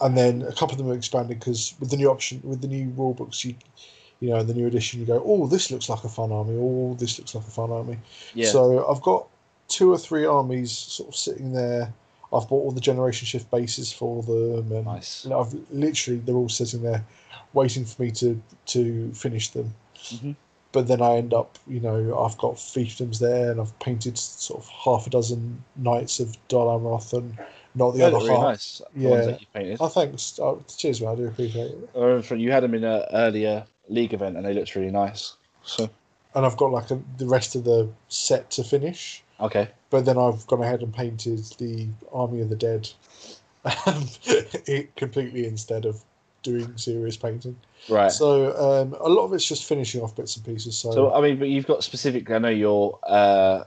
and then a couple of them are expanded because with the new option, with the new rule books, you you know, the new edition, you go, oh, this looks like a fun army. Oh, this looks like a fun army. Yeah. So I've got two or three armies sort of sitting there. I've bought all the generation shift bases for them, and nice. I've literally they're all sitting there, waiting for me to to finish them. Mm-hmm. But then I end up, you know, I've got fiefdoms there, and I've painted sort of half a dozen knights of Dol Amroth and not the They other really half. nice. The ones Yeah. that you painted. Oh, thanks. Oh, cheers, man. I do appreciate it. I remember you had them in an earlier league event, and they looked really nice. So And I've got like a, the rest of the set to finish. Okay, But then I've gone ahead and painted the Army of the Dead um, it completely instead of doing serious painting. right. So um, a lot of it's just finishing off bits and pieces. So, So I mean, but you've got specifically. I know you're uh,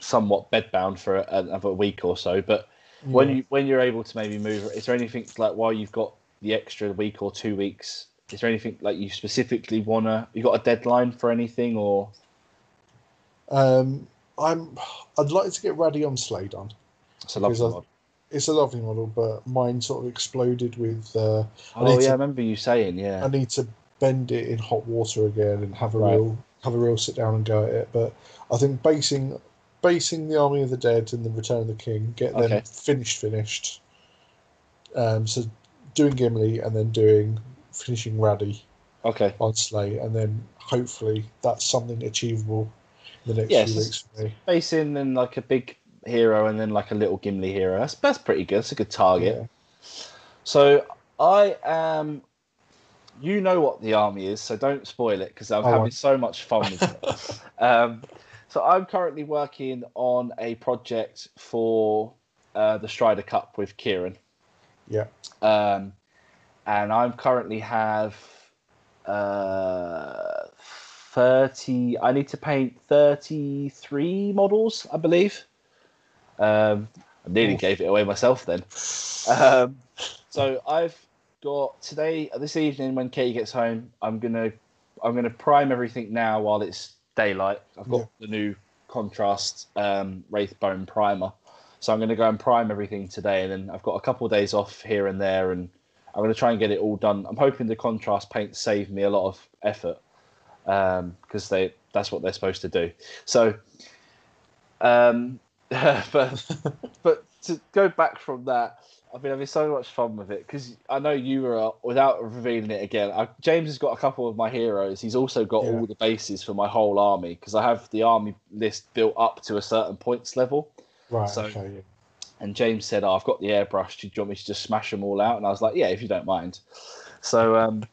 somewhat bedbound for a- another week or so, but when you when you're able to maybe move, is there anything like while you've got the extra week or two weeks? Is there anything like you specifically wanna? You got a deadline for anything, or um, I'm I'd like to get Raddy on Sleigh done. it's a lovely Because I- mod. It's a lovely model, but mine sort of exploded with. Uh, Oh yeah, to- I remember you saying yeah. I need to bend it in hot water again and have a Right. real have a real sit down and go at it. But I think basing basing the Army of the Dead and the Return of the King, get them Okay. finished, finished. Um, so doing Gimli and then doing finishing Raddy Okay. on Sleigh, and then hopefully that's something achievable the next Yes. few weeks for me. Facing then like a big hero and then like a little Gimli hero. That's that's pretty good. That's a good target. Yeah. So I am. You know what the army is, so don't spoil it because I'm I having so much fun with it. um, so I'm currently working on a project for uh, the Strider Cup with Kieran, Yeah. um, and I'm currently have uh, thirty. I need to paint thirty-three models, I believe. Um, I nearly gave it away myself then. Um, so I've got today, this evening, when Katie gets home, I'm gonna, I'm gonna prime everything now while it's daylight. I've got Yeah. the new contrast um, Wraithbone primer, so I'm gonna go and prime everything today, and then I've got a couple of days off here and there, and I'm gonna try and get it all done. I'm hoping the contrast paint saved me a lot of effort because they that's what they're supposed to do. So, um, but but to go back from that, I've been having so much fun with it because I know you were uh, without revealing it again. I, James has got a couple of my heroes. He's also got Yeah. all the bases for my whole army because I have the army list built up to a certain points level. Right. So- okay. Yeah. And James said, oh, "I've got the airbrush. Do you want me to just smash them all out?" And I was like, "Yeah, if you don't mind." So, um,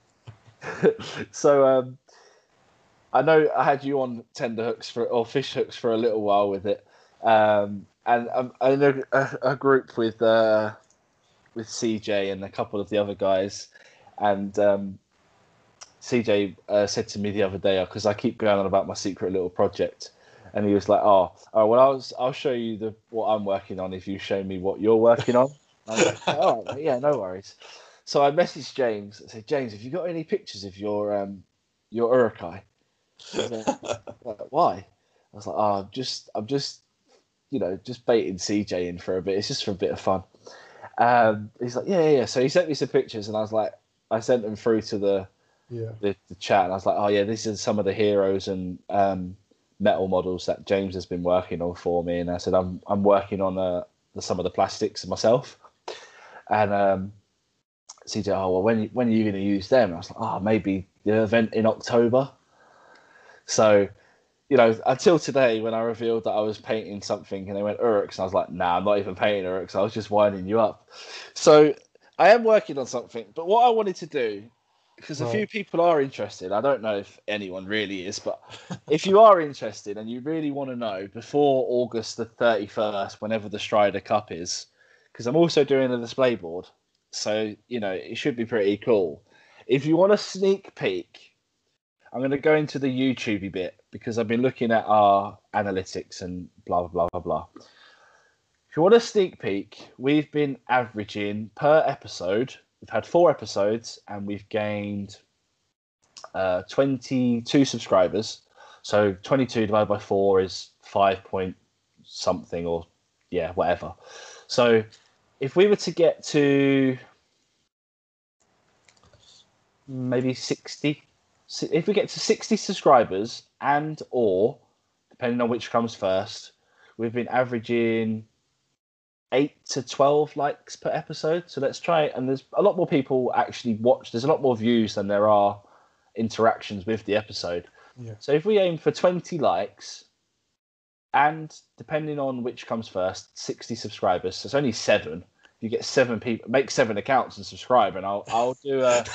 so um, I know I had you on tender hooks for or fish hooks for a little while with it, um, and I'm in a, a, group with uh, with CJ and a couple of the other guys, and um, CJ uh, said to me the other day because I keep going on about my secret little project, and he was like, "Oh, oh well, I'll I'll show you the what I'm working on if you show me what you're working on." Like, "Oh, yeah, no worries." So I messaged James. I said, "James, have you got any pictures of your um your Uruk-hai?" Like, like, Why? I was like, "Oh, I'm just I'm just you know just baiting CJ in for a bit. It's just for a bit of fun." Um, he's like, "Yeah, yeah." yeah." So he sent me some pictures, and I was like, I sent them through to the Yeah. the, the chat and I was like, oh yeah, these are some of the heroes and um, metal models that James has been working on for me. And I said, I'm I'm working on uh, the, some of the plastics myself. And um, CJ, oh well, when when are you going to use them? And I was like, oh maybe the event in October. So, you know, until today when I revealed that I was painting something and they went and I was like, nah, I'm not even painting Uruks. I was just winding you up. So I am working on something, but what I wanted to do because a few people are interested. I don't know if anyone really is, but if you are interested and you really want to know before August the 31st, whenever the Strider Cup is, because I'm also doing a display board, so you know it should be pretty cool. If you want a sneak peek, I'm going to go into the YouTube bit because I've been looking at our analytics and blah blah blah blah blah. If you want a sneak peek, we've been averaging per episode. We've had four episodes and we've gained uh, 22 subscribers. So 22 divided by four is five point something, or yeah, whatever. So if we were to get to maybe 60, si- if we get to 60 subscribers and or depending on which comes first, we've been averaging eight to 12 likes per episode. So let's try it. And there's a lot more people actually watch. There's a lot more views than there are interactions with the episode. Yeah. So if we aim for 20 likes and depending on which comes first, 60 subscribers. So it's only seven. you get seven people, make seven accounts and subscribe, and I'll I'll do a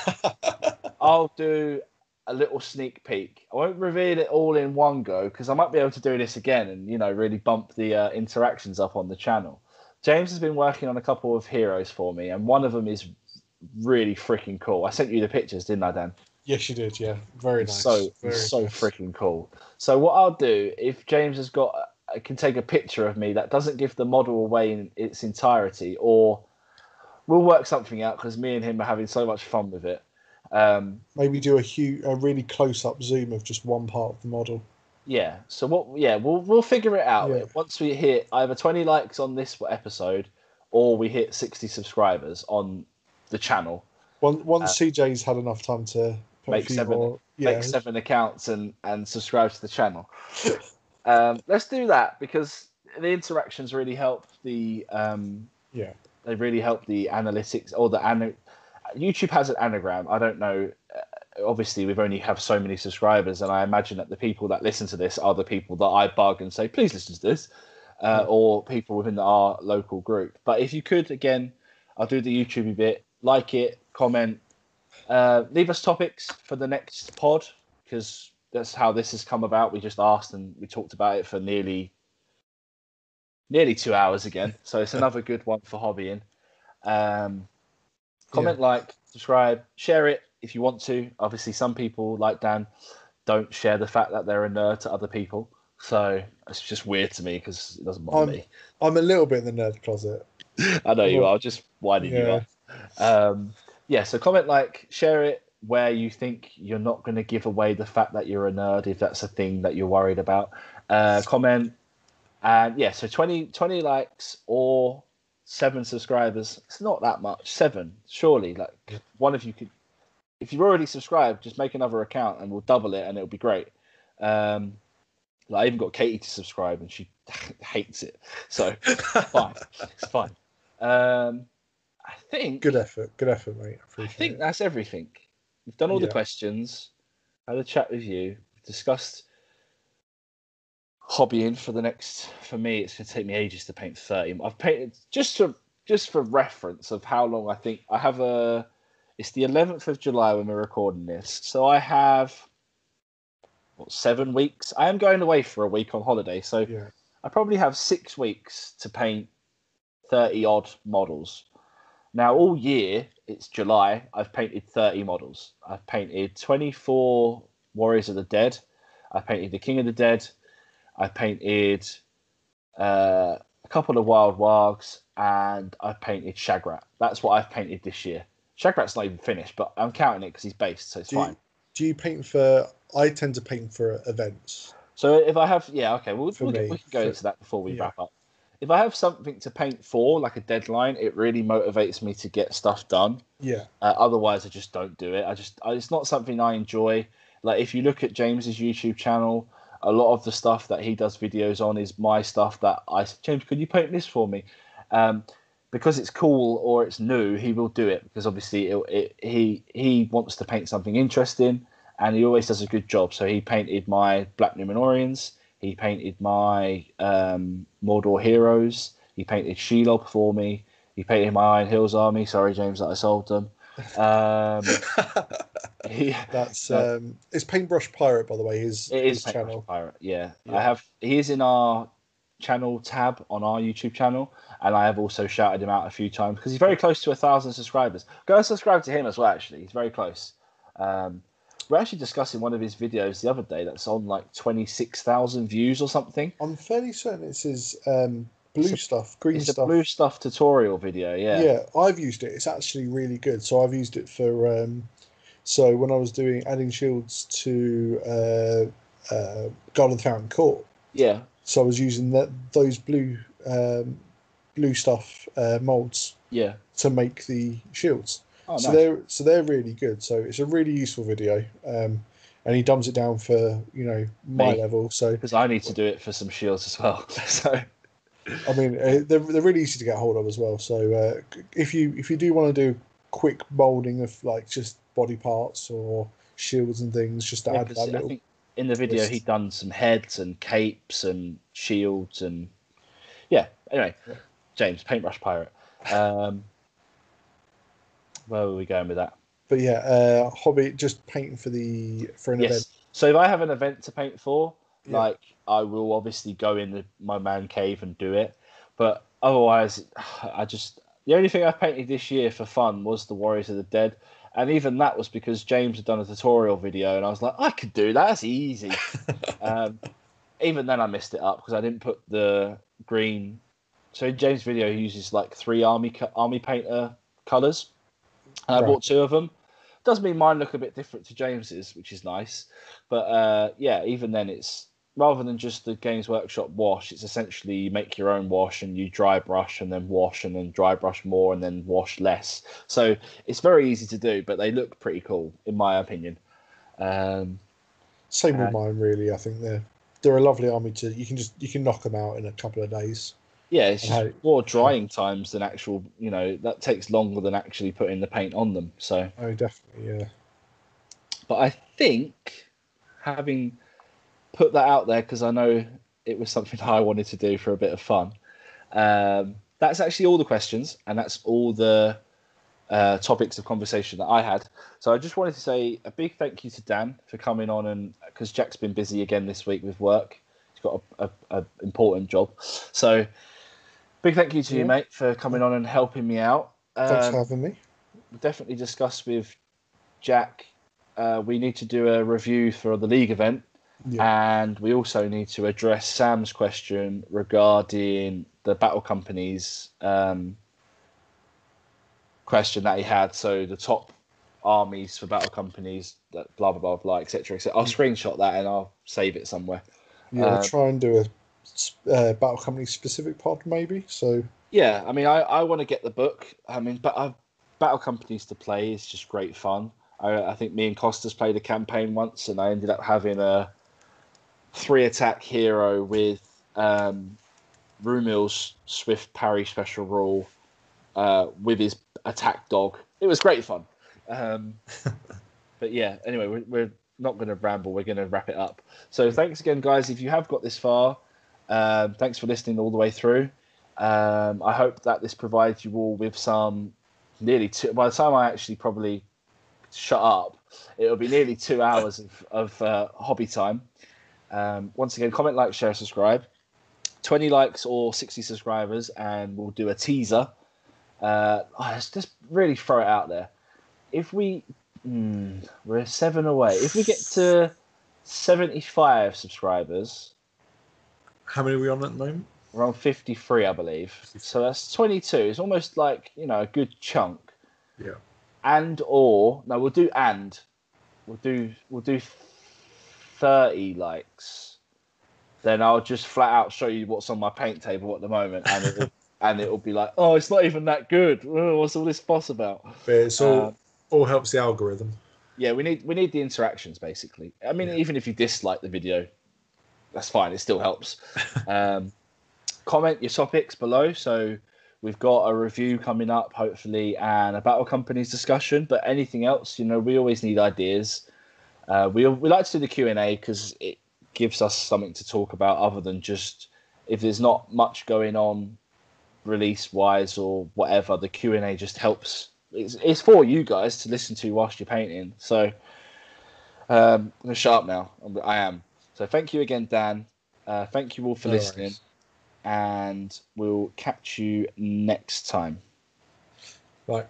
I'll do a little sneak peek. I won't reveal it all in one go because I might be able to do this again and you know really bump the uh, interactions up on the channel. James has been working on a couple of heroes for me, and one of them is really freaking cool. I sent you the pictures, didn't I, Dan? Yes, you did. Yeah, very nice. So very so nice. freaking cool. So what I'll do if James has got I can take a picture of me that doesn't give the model away in its entirety, or we'll work something out because me and him are having so much fun with it. Um, Maybe do a huge, a really close-up zoom of just one part of the model. yeah. So what? Yeah, we'll we'll figure it out Yeah. once we hit either twenty likes on this episode, or we hit sixty subscribers on the channel. Once, once CJ's had enough time to put Uh, Make seven- more, yeah, make seven accounts and and subscribe to the channel. um, let's do that because the interactions really help the um, yeah, they really help the analytics or the ana- YouTube has an anagram. I don't know. Uh, obviously, we've only have so many subscribers, and I imagine that the people that listen to this are the people that I bug and say, "Please listen to this," uh, or people within our local group. But if you could, again, I'll do the YouTube bit. Like it, comment, uh, leave us topics for the next pod because that's how this has come about. We just asked and we talked about it for nearly nearly two hours again. So it's another good one for hobbying. Um, comment, like, subscribe, share it if you want to. Obviously, some people like Dan don't share the fact that they're a nerd to other people. So it's just weird to me because it doesn't bother I'm- me. I'm a little bit in the nerd closet. I know you are just winding you yeah. up. Um, yeah, so comment, like, share it where you think you're not going to give away the fact that you're a nerd if that's a thing that you're worried about. Uh, comment, and yeah, so 20, 20 likes or seven subscribers. It's not that much. Seven, surely. Like, one of you could, if you've already subscribed, just make another account and we'll double it and it'll be great. Um, like, I even got Katie to subscribe and she hates it. So, fine. It's fine. Um, I think Good effort, good effort, mate. I I think it. that's everything. We've done all the questions, had a chat with you, discussed hobbying for the next. For me, it's going to take me ages to paint thirty. I've painted just to just for reference of how long I think I have a. It's the eleventh of July when we're recording this, so I have what seven weeks. I am going away for a week on holiday, so Yeah, I probably have six weeks to paint 30 odd models. Now, all year, it's July, I've painted 30 models. I've painted 24 Warriors of the Dead. I painted the King of the Dead. I painted uh, a couple of Wild Wargs and I painted Shagrat. That's what I've painted this year. Shagrat's not even finished, but I'm counting it because he's based, so it's Do you- fine. do you paint for? I tend to paint for events. So if I have, yeah, okay, well, we'll, me, we can go for- into that before we yeah. wrap up. If I have something to paint for, like a deadline, it really motivates me to get stuff done. Yeah, Uh, otherwise, I just don't do it. I just, I, it's not something I enjoy. Like if you look at James's YouTube channel, a lot of the stuff that he does videos on is my stuff that I said, James, could you paint this for me? Um, because it's cool or it's new, he will do it because obviously it, it, he he wants to paint something interesting and he always does a good job. So he painted my Black Numenoreans, he painted my um, Mordor heroes, he painted Shelob for me, he painted my Iron Hills army. Sorry, James, that I sold them. Um, he, that's No. um. It's Paintbrush Pirate, by the way. His, it is his channel. Pirate. Yeah. Yeah. I have. He is in our channel tab on our YouTube channel, and I have also shouted him out a few times because he's very close to a thousand subscribers. Go and subscribe to him as well. Actually, he's very close. Um, we're actually discussing one of his videos the other day that's on like twenty six thousand views or something. I'm fairly certain it's his um blue a- stuff, green It's a stuff. blue stuff tutorial video. Yeah. yeah. I've used it. It's actually really good. So I've used it for um. So when I was doing adding shields to uh, uh, Guard of the Fountain Court, Yeah. so I was using that those blue um, blue stuff uh, molds Yeah. to make the shields. Oh, so nice. they're so they're really good. So it's a really useful video, um, and he dumbs it down for you know my Me. level. So Because I need to do it for some shields as well. so I mean uh, they're they're really easy to get hold of as well. So uh, if you if you do want to do quick molding of like just body parts or shields and things, just to Yeah, add that I little. think in the video he'd done some heads and capes and shields and yeah. Anyway, Yeah. James, paintbrush pirate. Um, where were we going with that? But yeah, uh, hobby just painting for the for an Yes. event. So if I have an event to paint for, Yeah. like I will obviously go in the, my man cave and do it. But otherwise, I just the only thing I painted this year for fun was the Warriors of the Dead, and even that was because James had done a tutorial video, and I was like, I could do that. That's easy. um, even then, I messed it up because I didn't put the green. So in James' video, he uses like three army co- army painter colors, and I Right. bought two of them. Does mean mine look a bit different to James's, which is nice. But uh, yeah, even then, it's rather than just the Games Workshop wash. It's essentially you make your own wash and you dry brush and then wash and then dry brush more and then wash less. So it's very easy to do, but they look pretty cool in my opinion. Um, Same with Uh, mine, really. I think they're they're a lovely army to. You can just you can knock them out in a couple of days. yeah, it's How- more drying times than actual. You know that takes longer than actually putting the paint on them. So. Oh, definitely, yeah. But I think having put that out there because I know it was something I wanted to do for a bit of fun. Um, that's actually all the questions, and that's all the uh, topics of conversation that I had. So I just wanted to say a big thank you to Dan for coming on, and because Jack's been busy again this week with work, he's got a, a, a important job. So big thank you to you, mate, for coming on and helping me out. Thanks Um, for having me. definitely discuss with Jack. Uh, we need to do a review for the league event, Yeah. and we also need to address Sam's question regarding the battle companies um, question that he had. So the top armies for battle companies, that blah blah blah blah, etc. etc. I'll screenshot that and I'll save it somewhere. Yeah, uh, we'll try and do a uh, battle company specific pod, maybe. So Yeah, I mean, I, I want to get the book. I mean, but I've, battle companies to play is just great fun. I, I think me and Costas played a campaign once, and I ended up having a three attack hero with um, Rumil's swift parry special rule uh, with his attack dog. It was great fun. Um, but yeah, anyway, we're, we're not going to ramble. We're going to wrap it up. So thanks again, guys. If you have got this far, um, thanks for listening all the way through. Um, I hope that this provides you all with some nearly two. By the time I actually probably shut up, it'll be nearly two hours of, of uh, hobby time. Um, once again, comment, like, share, subscribe. 20 likes or 60 subscribers, and we'll do a teaser. Uh, oh, let's just really throw it out there. If we, hmm, we're seven away. If we get to 75 subscribers, How many are we on at the moment? we're on 53, I believe. So that's 22. It's almost like, you know, a good chunk. Yeah. And or no, we'll do and we'll do we'll do 30 likes. Then I'll just flat out show you what's on my paint table at the moment and it'll and it'll be like, "Oh, it's not even that good. Oh, what's all this fuss about?" But it's all Uh, all helps the algorithm. Yeah, we need we need the interactions basically. I mean, Yeah. even if you dislike the video, that's fine. It still helps. um, comment your topics below. So we've got a review coming up, hopefully, and a battle companies discussion. But anything else, you know, we always need ideas. Uh, we we like to do the Q and A because it gives us something to talk about other than just if there's not much going on release wise or whatever. The Q and A just helps. It's, it's for you guys to listen to whilst you're painting. So um, I'm gonna shut up now. I'm- I am. So thank you again, Dan. Uh, thank you all for No listening, worries. and we'll catch you next time. Right.